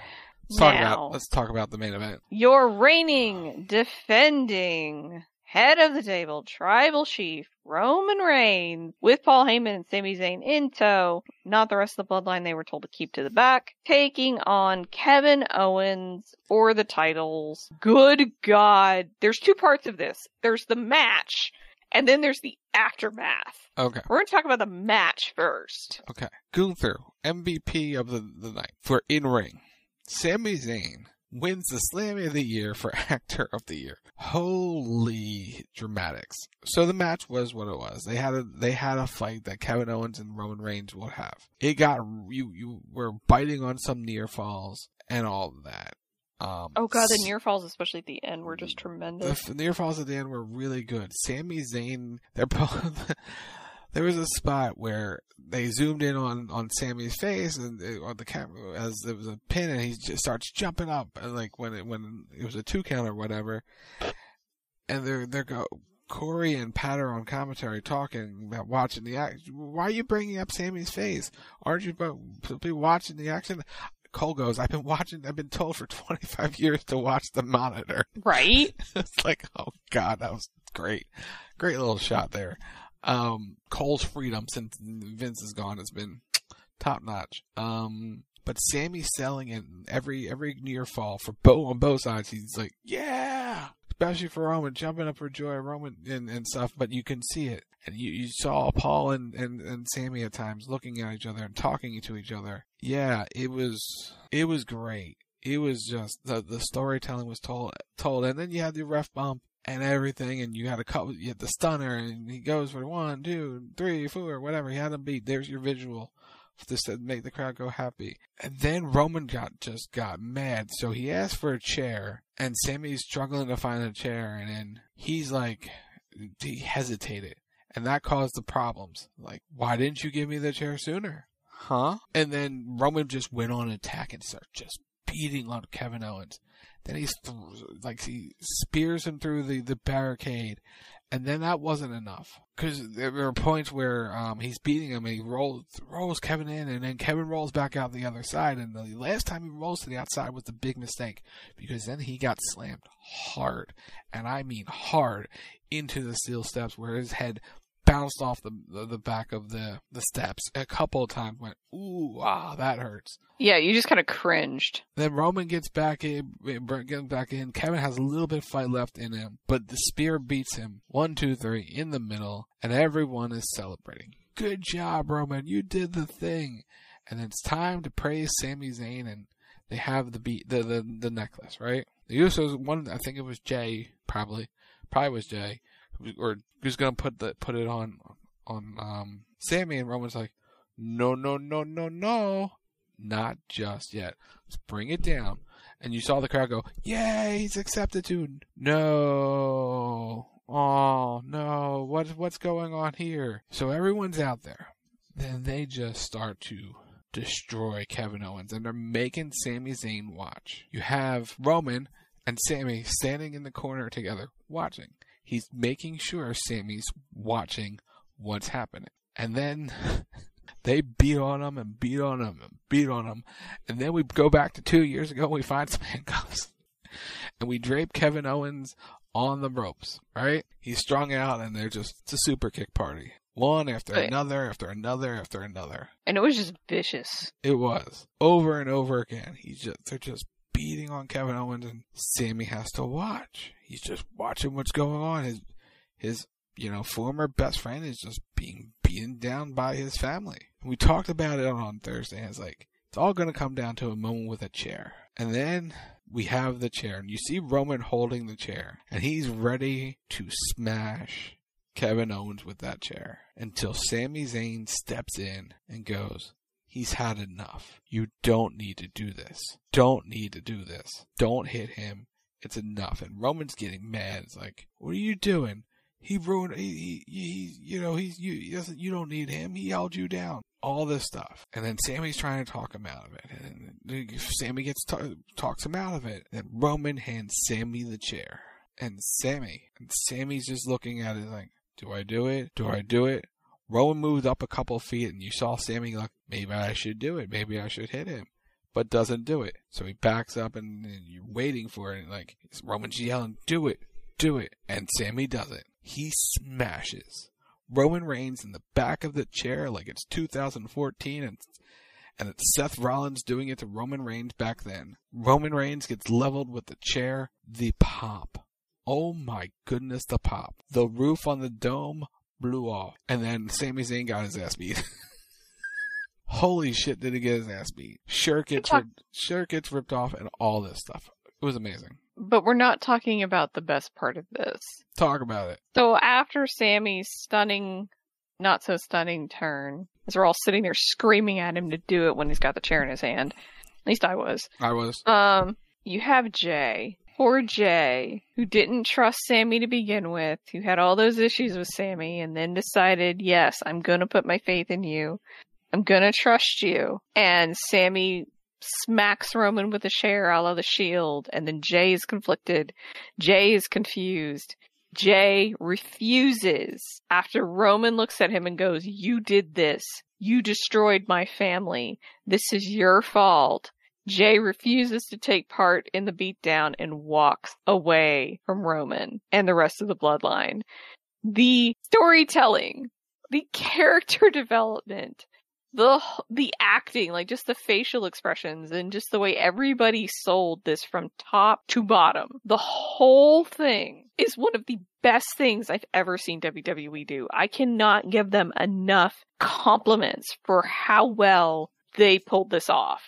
Speaker 11: let's talk
Speaker 10: now,
Speaker 11: about let's talk about the main event.
Speaker 10: Your reigning, defending head of the table, tribal chief, Roman Reigns, with Paul Heyman and Sami Zayn in tow, not the rest of the bloodline they were told to keep to the back, taking on Kevin Owens for the titles. Good God. There's two parts of this. There's the match, and then there's the aftermath.
Speaker 11: Okay.
Speaker 10: We're going to talk about the match first.
Speaker 11: Okay. Gunther, MVP of the, the night for in ring. Sami Zayn wins the Slammy of the Year for Actor of the Year. Holy dramatics! So the match was what it was. They had a they had a fight that Kevin Owens and Roman Reigns would have. It got you you were biting on some near falls and all that. Um,
Speaker 10: oh god, the near falls, especially at the end, were just tremendous.
Speaker 11: The near falls at the end were really good. Sami Zayn, they're both. there was a spot where they zoomed in on on Sami's face and on the camera as there was a pin and he just starts jumping up and like when it when it was a two count or whatever, and they're they're go. Corey and Pat are on commentary talking about watching the act. Why are you bringing up Sami's face? Aren't you supposed to be watching the action? Cole goes, I've been watching, I've been told for 25 years to watch the monitor.
Speaker 10: Right?
Speaker 11: it's like, oh god, that was great. Great little shot there. Um, Cole's freedom since Vince is gone has been top notch. Um, but Sami's selling it every, every near fall for both, on both sides. He's like, yeah! Especially for Roman, jumping up for joy, Roman and, and stuff, but you can see it. And you, you saw Paul and, and, and Sami at times looking at each other and talking to each other. Yeah, it was, it was great. It was just, the, the storytelling was told, told. And then you had the ref bump and everything, and you had a couple, you had the stunner, and he goes for one, two, three, four, whatever. He had them beat. There's your visual just to make the crowd go happy. And then Roman got just got mad, so he asked for a chair, and Sami's struggling to find a chair, and then he's like, he hesitated, and that caused the problems. Like, why didn't you give me the chair sooner? Huh? And then Roman just went on an attack and started just beating on Kevin Owens. Then he's th- like he spears him through the, the barricade, and then that wasn't enough because there were points where um, he's beating him and he rolls rolls Kevin in, and then Kevin rolls back out the other side. And the last time he rolls to the outside was the big mistake because then he got slammed hard, and I mean hard, into the steel steps where his head bounced off the, the, the back of the the steps a couple of times. Went ooh ah that hurts.
Speaker 10: Yeah, you just kind of cringed.
Speaker 11: Then Roman gets back in, gets back in. Kevin has a little bit of fight left in him, but the spear beats him. One, two, three in the middle, and everyone is celebrating. Good job, Roman. You did the thing. And it's time to praise Sami Zayn, and they have the beat the the, the necklace, right? The Usos one, I think it was Jay, probably, probably was Jay or who's gonna put the put it on on um Sami and Roman's like, no, no, no, no, no, not just yet. Let's bring it down. And you saw the crowd go, yay, he's accepted to. No, oh no, what what's going on here? So everyone's out there. Then they just start to destroy Kevin Owens, and they're making Sami Zayn watch. You have Roman and Sami standing in the corner together watching he's making sure Sami's watching what's happening. And then they beat on him and beat on him and beat on him. And then we go back to two years ago and we find some handcuffs. And we drape Kevin Owens on the ropes, right? He's strung out and they're just, it's a super kick party. One after right. another, after another, after another.
Speaker 10: And it was just vicious.
Speaker 11: It was. Over and over again. He's just, they're just beating on Kevin Owens and Sami has to watch. He's just watching what's going on. His his you know former best friend is just being beaten down by his family. We talked about it on Thursday. And it's like it's all going to come down to a moment with a chair, and then we have the chair, and you see Roman holding the chair, and he's ready to smash Kevin Owens with that chair until Sami Zayn steps in and goes, He's had enough. You don't need to do this. Don't need to do this. Don't hit him. It's enough. And Roman's getting mad. It's like, what are you doing? He ruined. He, he, he you know, he's you. He doesn't. You don't need him. He held you down. All this stuff, and then Sami's trying to talk him out of it, and Sami gets t- talks him out of it. And Roman hands Sami the chair, and Sami, and Sami's just looking at it like, Do I do it? Do I do it? Roman moved up a couple feet, and you saw Sami like, maybe I should do it. Maybe I should hit him, but doesn't do it. So he backs up, and, and you're waiting for it. And like Roman's yelling, "Do it, do it!" And Sami does it. He smashes Roman Reigns in the back of the chair like it's 2014, and and it's Seth Rollins doing it to Roman Reigns back then. Roman Reigns gets leveled with the chair. The pop. Oh my goodness, the pop. The roof on the dome blew off. And then Sami Zayn got his ass beat. Holy shit, did he get his ass beat? Shirt gets, ripped, shirt gets ripped off and all this stuff. It was amazing.
Speaker 10: But we're not talking about the best part of this.
Speaker 11: Talk about it.
Speaker 10: So after Sami's stunning, not so stunning turn, as we're all sitting there screaming at him to do it when he's got the chair in his hand. At least I was.
Speaker 11: I was.
Speaker 10: Um, you have Jay. Poor Jay, who didn't trust Sami to begin with, who had all those issues with Sami, and then decided, yes, I'm gonna put my faith in you. I'm gonna trust you. And Sami smacks Roman with a chair a la the shield, and then Jay is conflicted. Jay is confused. Jay refuses after Roman looks at him and goes, You did this. You destroyed my family. This is your fault. Jay refuses to take part in the beatdown and walks away from Roman and the rest of the bloodline. The storytelling, the character development, the the acting, like just the facial expressions and just the way everybody sold this from top to bottom. The whole thing is one of the best things I've ever seen WWE do. I cannot give them enough compliments for how well they pulled this off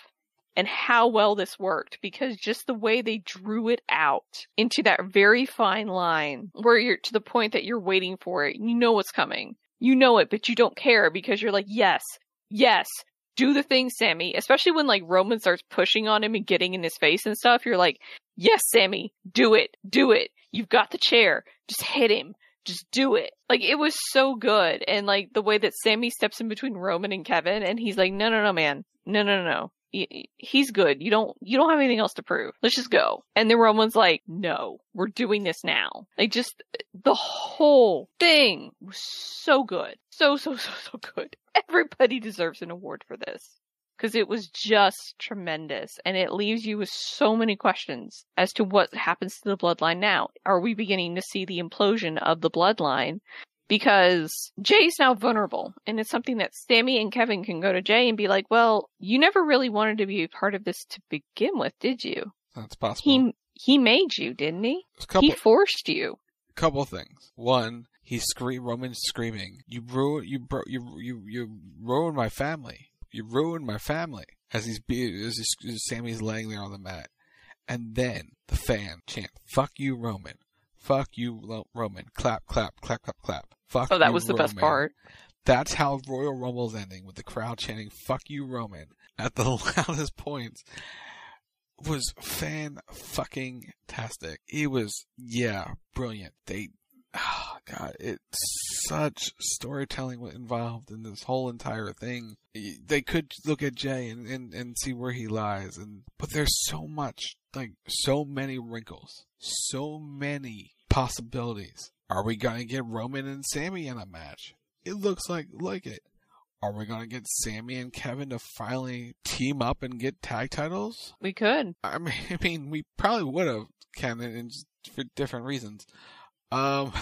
Speaker 10: and how well this worked because just the way they drew it out into that very fine line where you're to the point that you're waiting for it. You know what's coming. You know it, but you don't care because you're like, yes, yes, do the thing, Sami. Especially when like Roman starts pushing on him and getting in his face and stuff. You're like, yes, Sami, do it, do it. You've got the chair. Just hit him. Just do it. Like it was so good. And like the way that Sami steps in between Roman and Kevin and he's like, no, no, no, man. No, no, no, no. He's good. You don't, you don't have anything else to prove. Let's just go. And then Roman's like, no, we're doing this now. Like just the whole thing was so good. So, so, so, so good. Everybody deserves an award for this because it was just tremendous and it leaves you with so many questions as to what happens to the bloodline now. Are we beginning to see the implosion of the bloodline? Because Jay's now vulnerable and it's something that Sami and Kevin can go to Jay and be like, well, you never really wanted to be a part of this to begin with, did you?
Speaker 11: That's possible.
Speaker 10: He, he made you, didn't he?
Speaker 11: Couple,
Speaker 10: he forced you.
Speaker 11: Couple things. One, he scream Roman's screaming, "You ruined you bro you you you ruined my family. You ruined my family." As he's as, he's, as Sami's laying there on the mat, and then the fan chant, "Fuck you, Roman." Fuck you, Roman. Clap, clap, clap, clap, clap. Fuck
Speaker 10: oh, that
Speaker 11: you,
Speaker 10: was the
Speaker 11: Roman.
Speaker 10: best part.
Speaker 11: That's how Royal Rumble's ending with the crowd chanting "Fuck you, Roman" at the loudest points was fan fucking tastic. It was yeah, brilliant. They oh god, it's such storytelling involved in this whole entire thing. They could look at Jay and, and, and see where he lies and but there's so much like so many wrinkles. So many possibilities. Are we gonna get Roman and Sami in a match? It looks like like it. Are we gonna get Sami and Kevin to finally team up and get tag titles?
Speaker 10: We could.
Speaker 11: I mean, I mean, we probably would have, Kevin, and for different reasons. Um,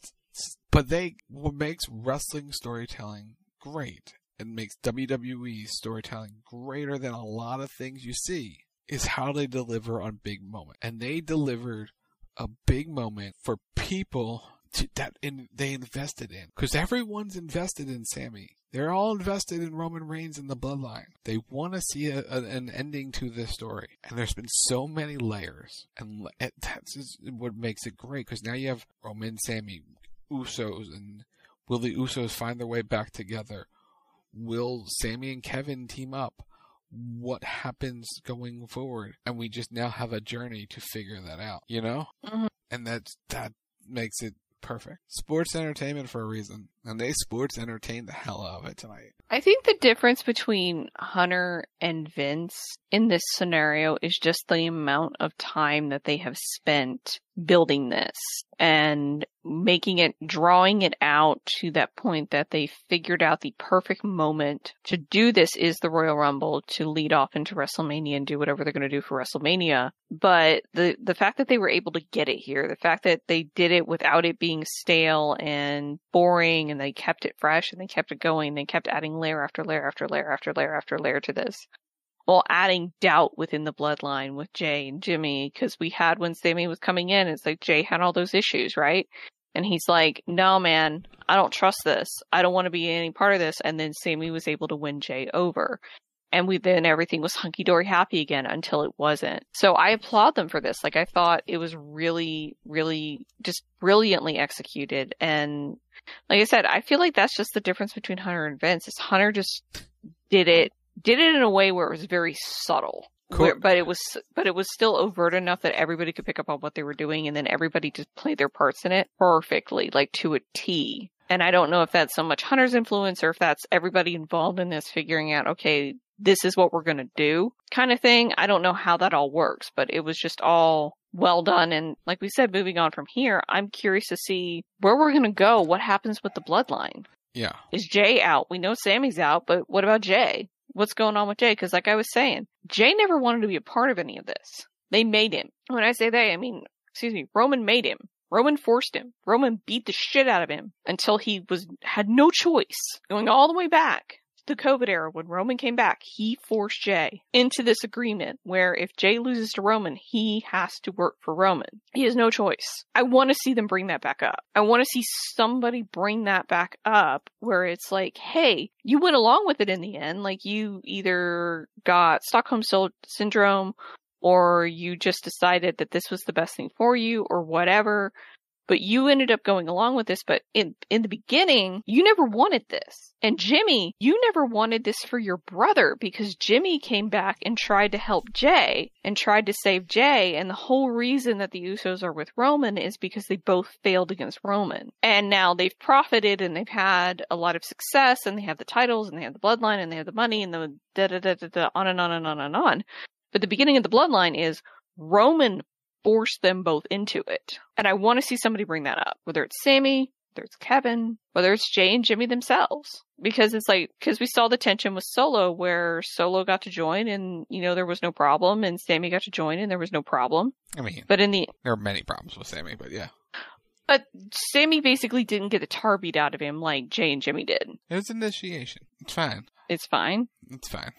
Speaker 11: but they what makes wrestling storytelling great and makes WWE storytelling greater than a lot of things you see is how they deliver on big moments. And they delivered a big moment for people to, that in, they invested in. Because everyone's invested in Sami. They're all invested in Roman Reigns and the bloodline. They want to see a, a, an ending to this story. And there's been so many layers. And that's what makes it great. Because now you have Roman, Sami, Usos, and will the Usos find their way back together? Will Sami and Kevin team up? What happens going forward? And we just now have a journey to figure that out, you know?
Speaker 10: Mm-hmm.
Speaker 11: And that's, that makes it perfect. Sports entertainment for a reason. And they sports entertained the hell out of it tonight.
Speaker 10: I think the difference between Hunter and Vince in this scenario is just the amount of time that they have spent building this and making it, drawing it out to that point that they figured out the perfect moment to do this is the Royal Rumble to lead off into WrestleMania and do whatever they're going to do for WrestleMania. But the, the fact that they were able to get it here, the fact that they did it without it being stale and boring and they kept it fresh and they kept it going, they kept adding layer after layer after layer after layer after layer to this while adding doubt within the bloodline with Jay and Jimmy because we had when Sami was coming in, it's like Jay had all those issues, right? And he's like, no, man, I don't trust this. I don't want to be any part of this. And then Sami was able to win Jay over. And we then everything was hunky dory happy again until it wasn't. So I applaud them for this. Like I thought it was really, really just brilliantly executed. And like I said, I feel like that's just the difference between Hunter and Vince is Hunter just did it did it in a way where it was very subtle.
Speaker 11: Cool.
Speaker 10: Where, but it was, but it was still overt enough that everybody could pick up on what they were doing, and then everybody just played their parts in it perfectly, like to a T. And I don't know if that's so much Hunter's influence or if that's everybody involved in this figuring out, okay, this is what we're going to do kind of thing. I don't know how that all works, but it was just all well done. And like we said, moving on from here, I'm curious to see where we're going to go. What happens with the bloodline?
Speaker 11: Yeah.
Speaker 10: Is Jay out? We know Sami's out, but what about Jay? What's going on with Jay? Because like I was saying, Jay never wanted to be a part of any of this. They made him. When I say they, I mean, excuse me, Roman made him. Roman forced him. Roman beat the shit out of him until he was had no choice. Going all the way back the COVID era when Roman came back, he forced Jay into this agreement where if Jay loses to Roman, he has to work for Roman. He has no choice. I want to see them bring that back up. I want to see somebody bring that back up where it's like, hey, you went along with it in the end. Like you either got Stockholm syndrome or you just decided that this was the best thing for you or whatever. But you ended up going along with this, but in, in the beginning, you never wanted this. And Jimmy, you never wanted this for your brother because Jimmy came back and tried to help Jay and tried to save Jay. And the whole reason that the Usos are with Roman is because they both failed against Roman. And now they've profited and they've had a lot of success and they have the titles and they have the bloodline and they have the money and the da da da da da on and on and on and on. But the beginning of the bloodline is Roman forced them both into it. And I want to see somebody bring that up, whether it's Sami, whether it's Kevin, whether it's Jay and Jimmy themselves. Because it's like, because we saw the tension with Solo where Solo got to join and, you know, there was no problem and Sami got to join and there was no problem.
Speaker 11: I mean,
Speaker 10: but in the,
Speaker 11: there are many problems with Sami, but yeah.
Speaker 10: But Sami basically didn't get the tar beat out of him like Jay and Jimmy did.
Speaker 11: It was initiation. It's fine.
Speaker 10: It's fine.
Speaker 11: It's fine.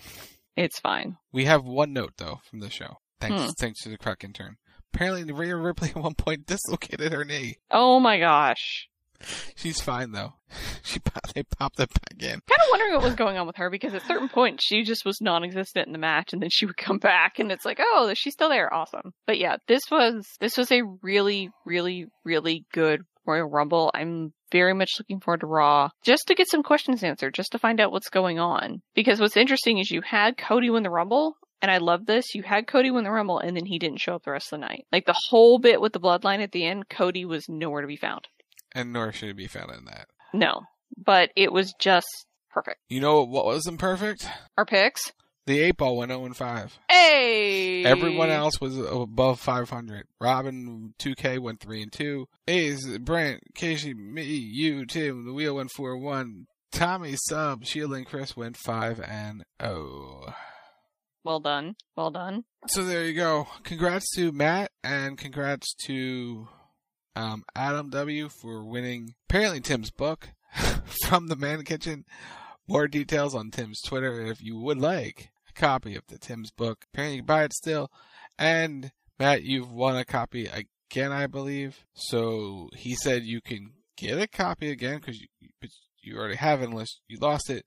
Speaker 10: It's fine.
Speaker 11: We have one note though from the show. Thanks,
Speaker 10: Hmm.
Speaker 11: thanks to the crack intern. Apparently, Rhea Ripley at one point dislocated her knee.
Speaker 10: Oh my gosh.
Speaker 11: She's fine though. She they popped it back in.
Speaker 10: Kind of wondering what was going on with her because at certain point she just was non-existent in the match and then she would come back and it's like, oh, she's still there. Awesome. But yeah, this was, this was a really, really, really good Royal Rumble. I'm very much looking forward to Raw just to get some questions answered, just to find out what's going on. Because what's interesting is you had Cody win the Rumble and I love this. You had Cody win the Rumble and then he didn't show up the rest of the night. Like the whole bit with the bloodline at the end, Cody was nowhere to be found.
Speaker 11: And nor should it be found in that.
Speaker 10: No, but it was just perfect.
Speaker 11: You know what wasn't perfect?
Speaker 10: Our picks.
Speaker 11: The eight ball went 0 and 5.
Speaker 10: Hey!
Speaker 11: Everyone else was above 500. Robin 2K went 3 and 2. Ace, Brent, Casey, me, you, Tim, the wheel went 4 1. Tommy, Sub, Sheila, and Chris went 5 and 0.
Speaker 10: Well done. Well done.
Speaker 11: So there you go. Congrats to Matt and congrats to um, Adam W for winning apparently Tim's book from the Man Kitchen. More details on Tim's Twitter if you would like a copy of the Tim's book. Apparently you can buy it still. And Matt, you've won a copy again, I believe. So he said you can get a copy again because you, you already have it unless you lost it.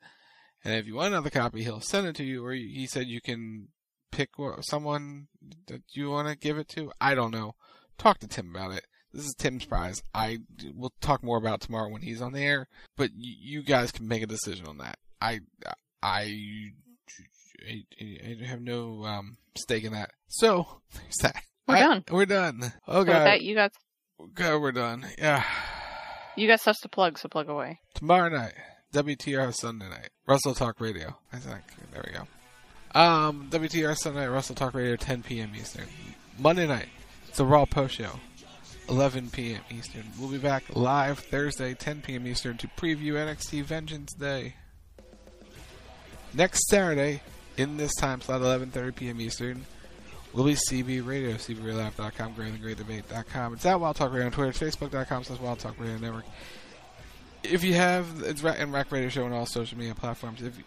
Speaker 11: And if you want another copy, he'll send it to you. Or he said you can pick someone that you want to give it to. I don't know. Talk to Tim about it. This is Tim's prize. I will talk more about tomorrow when he's on the air. But you guys can make a decision on that. I I, I, I have no um, stake in that. So there's that.
Speaker 10: We're
Speaker 11: I,
Speaker 10: done.
Speaker 11: We're done. Oh
Speaker 10: So
Speaker 11: god.
Speaker 10: that, you got
Speaker 11: God, we're done. Yeah.
Speaker 10: you got stuff to plug, so plug away.
Speaker 11: Tomorrow night, WTR Sunday night, Wrestle Talk Radio. I think there we go. Um, WTR Sunday night, Wrestle Talk Radio, 10 p.m. Eastern. Monday night, it's a Raw post show. 11 p.m. Eastern. We'll be back live Thursday, 10 p.m. Eastern, to preview NXT Vengeance Day. Next Saturday, in this time slot, 11:30 p.m. Eastern, will be CB Radio, CBRadioLive.com, GreaterThanGreatDebate.com. It's at Wild Talk Radio on Twitter, Facebook.com slash Wild Talk Radio Network. If you have, it's and Rack Radio Show on all social media platforms, if you,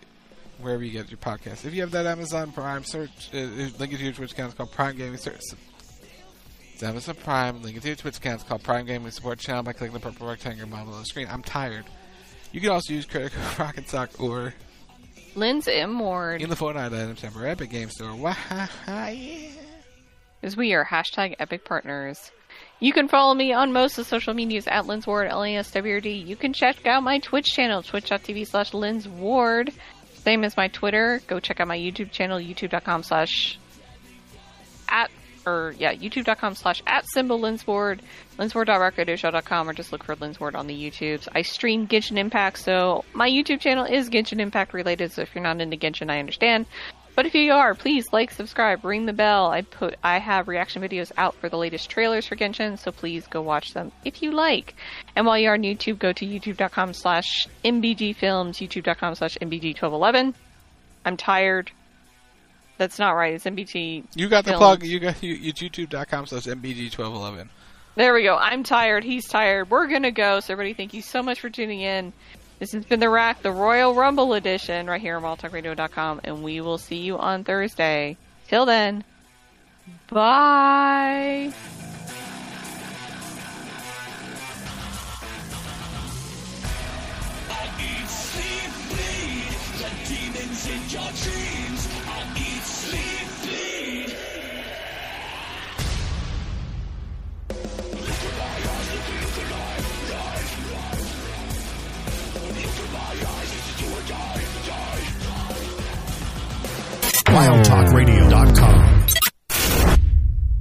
Speaker 11: wherever you get your podcast. If you have that Amazon Prime, search, uh, link it to your Twitch account, it's called Prime Gaming, search, it's Amazon Prime, link it to your Twitch account, it's called Prime Gaming Support Channel by clicking the purple rectangle model on the screen. I'm tired. You can also use credit code Rocket Sock or
Speaker 10: Lynn's M. Ward.
Speaker 11: in the Fortnite item temper Epic Game Store. Wow, yeah.
Speaker 10: As we are hashtag epic partners. You can follow me on most of the social medias at Lynn's Ward, L-A-S-W-R-D. You can check out my Twitch channel, twitch.tv slash Lynn's Ward. Same as my Twitter. Go check out my YouTube channel, youtube.com slash at or yeah, youtube.com slash at symbol Linsward, linsward.rackradioshow.com, or just look for Linsward on the YouTubes. I stream Genshin Impact, so my YouTube channel is Genshin Impact related, so if you're not into Genshin, I understand. But if you are, please like, subscribe, ring the bell. I put I have reaction videos out for the latest trailers for Genshin, so please go watch them if you like. And while you're on YouTube, go to youtube.com slash mbgfilms, youtube.com slash mbg1211. I'm tired. That's not right. It's MBT.
Speaker 11: You got the
Speaker 10: Films.
Speaker 11: plug. You got you, you youtube.com slash mbg1211.
Speaker 10: There we go. I'm tired. He's tired. We're gonna go. So everybody, thank you so much for tuning in. This has been the Rack, the Royal Rumble edition, right here on WildTalkRadio.com, and we will see you on Thursday. Till then, bye.
Speaker 14: WildTalkRadio.com.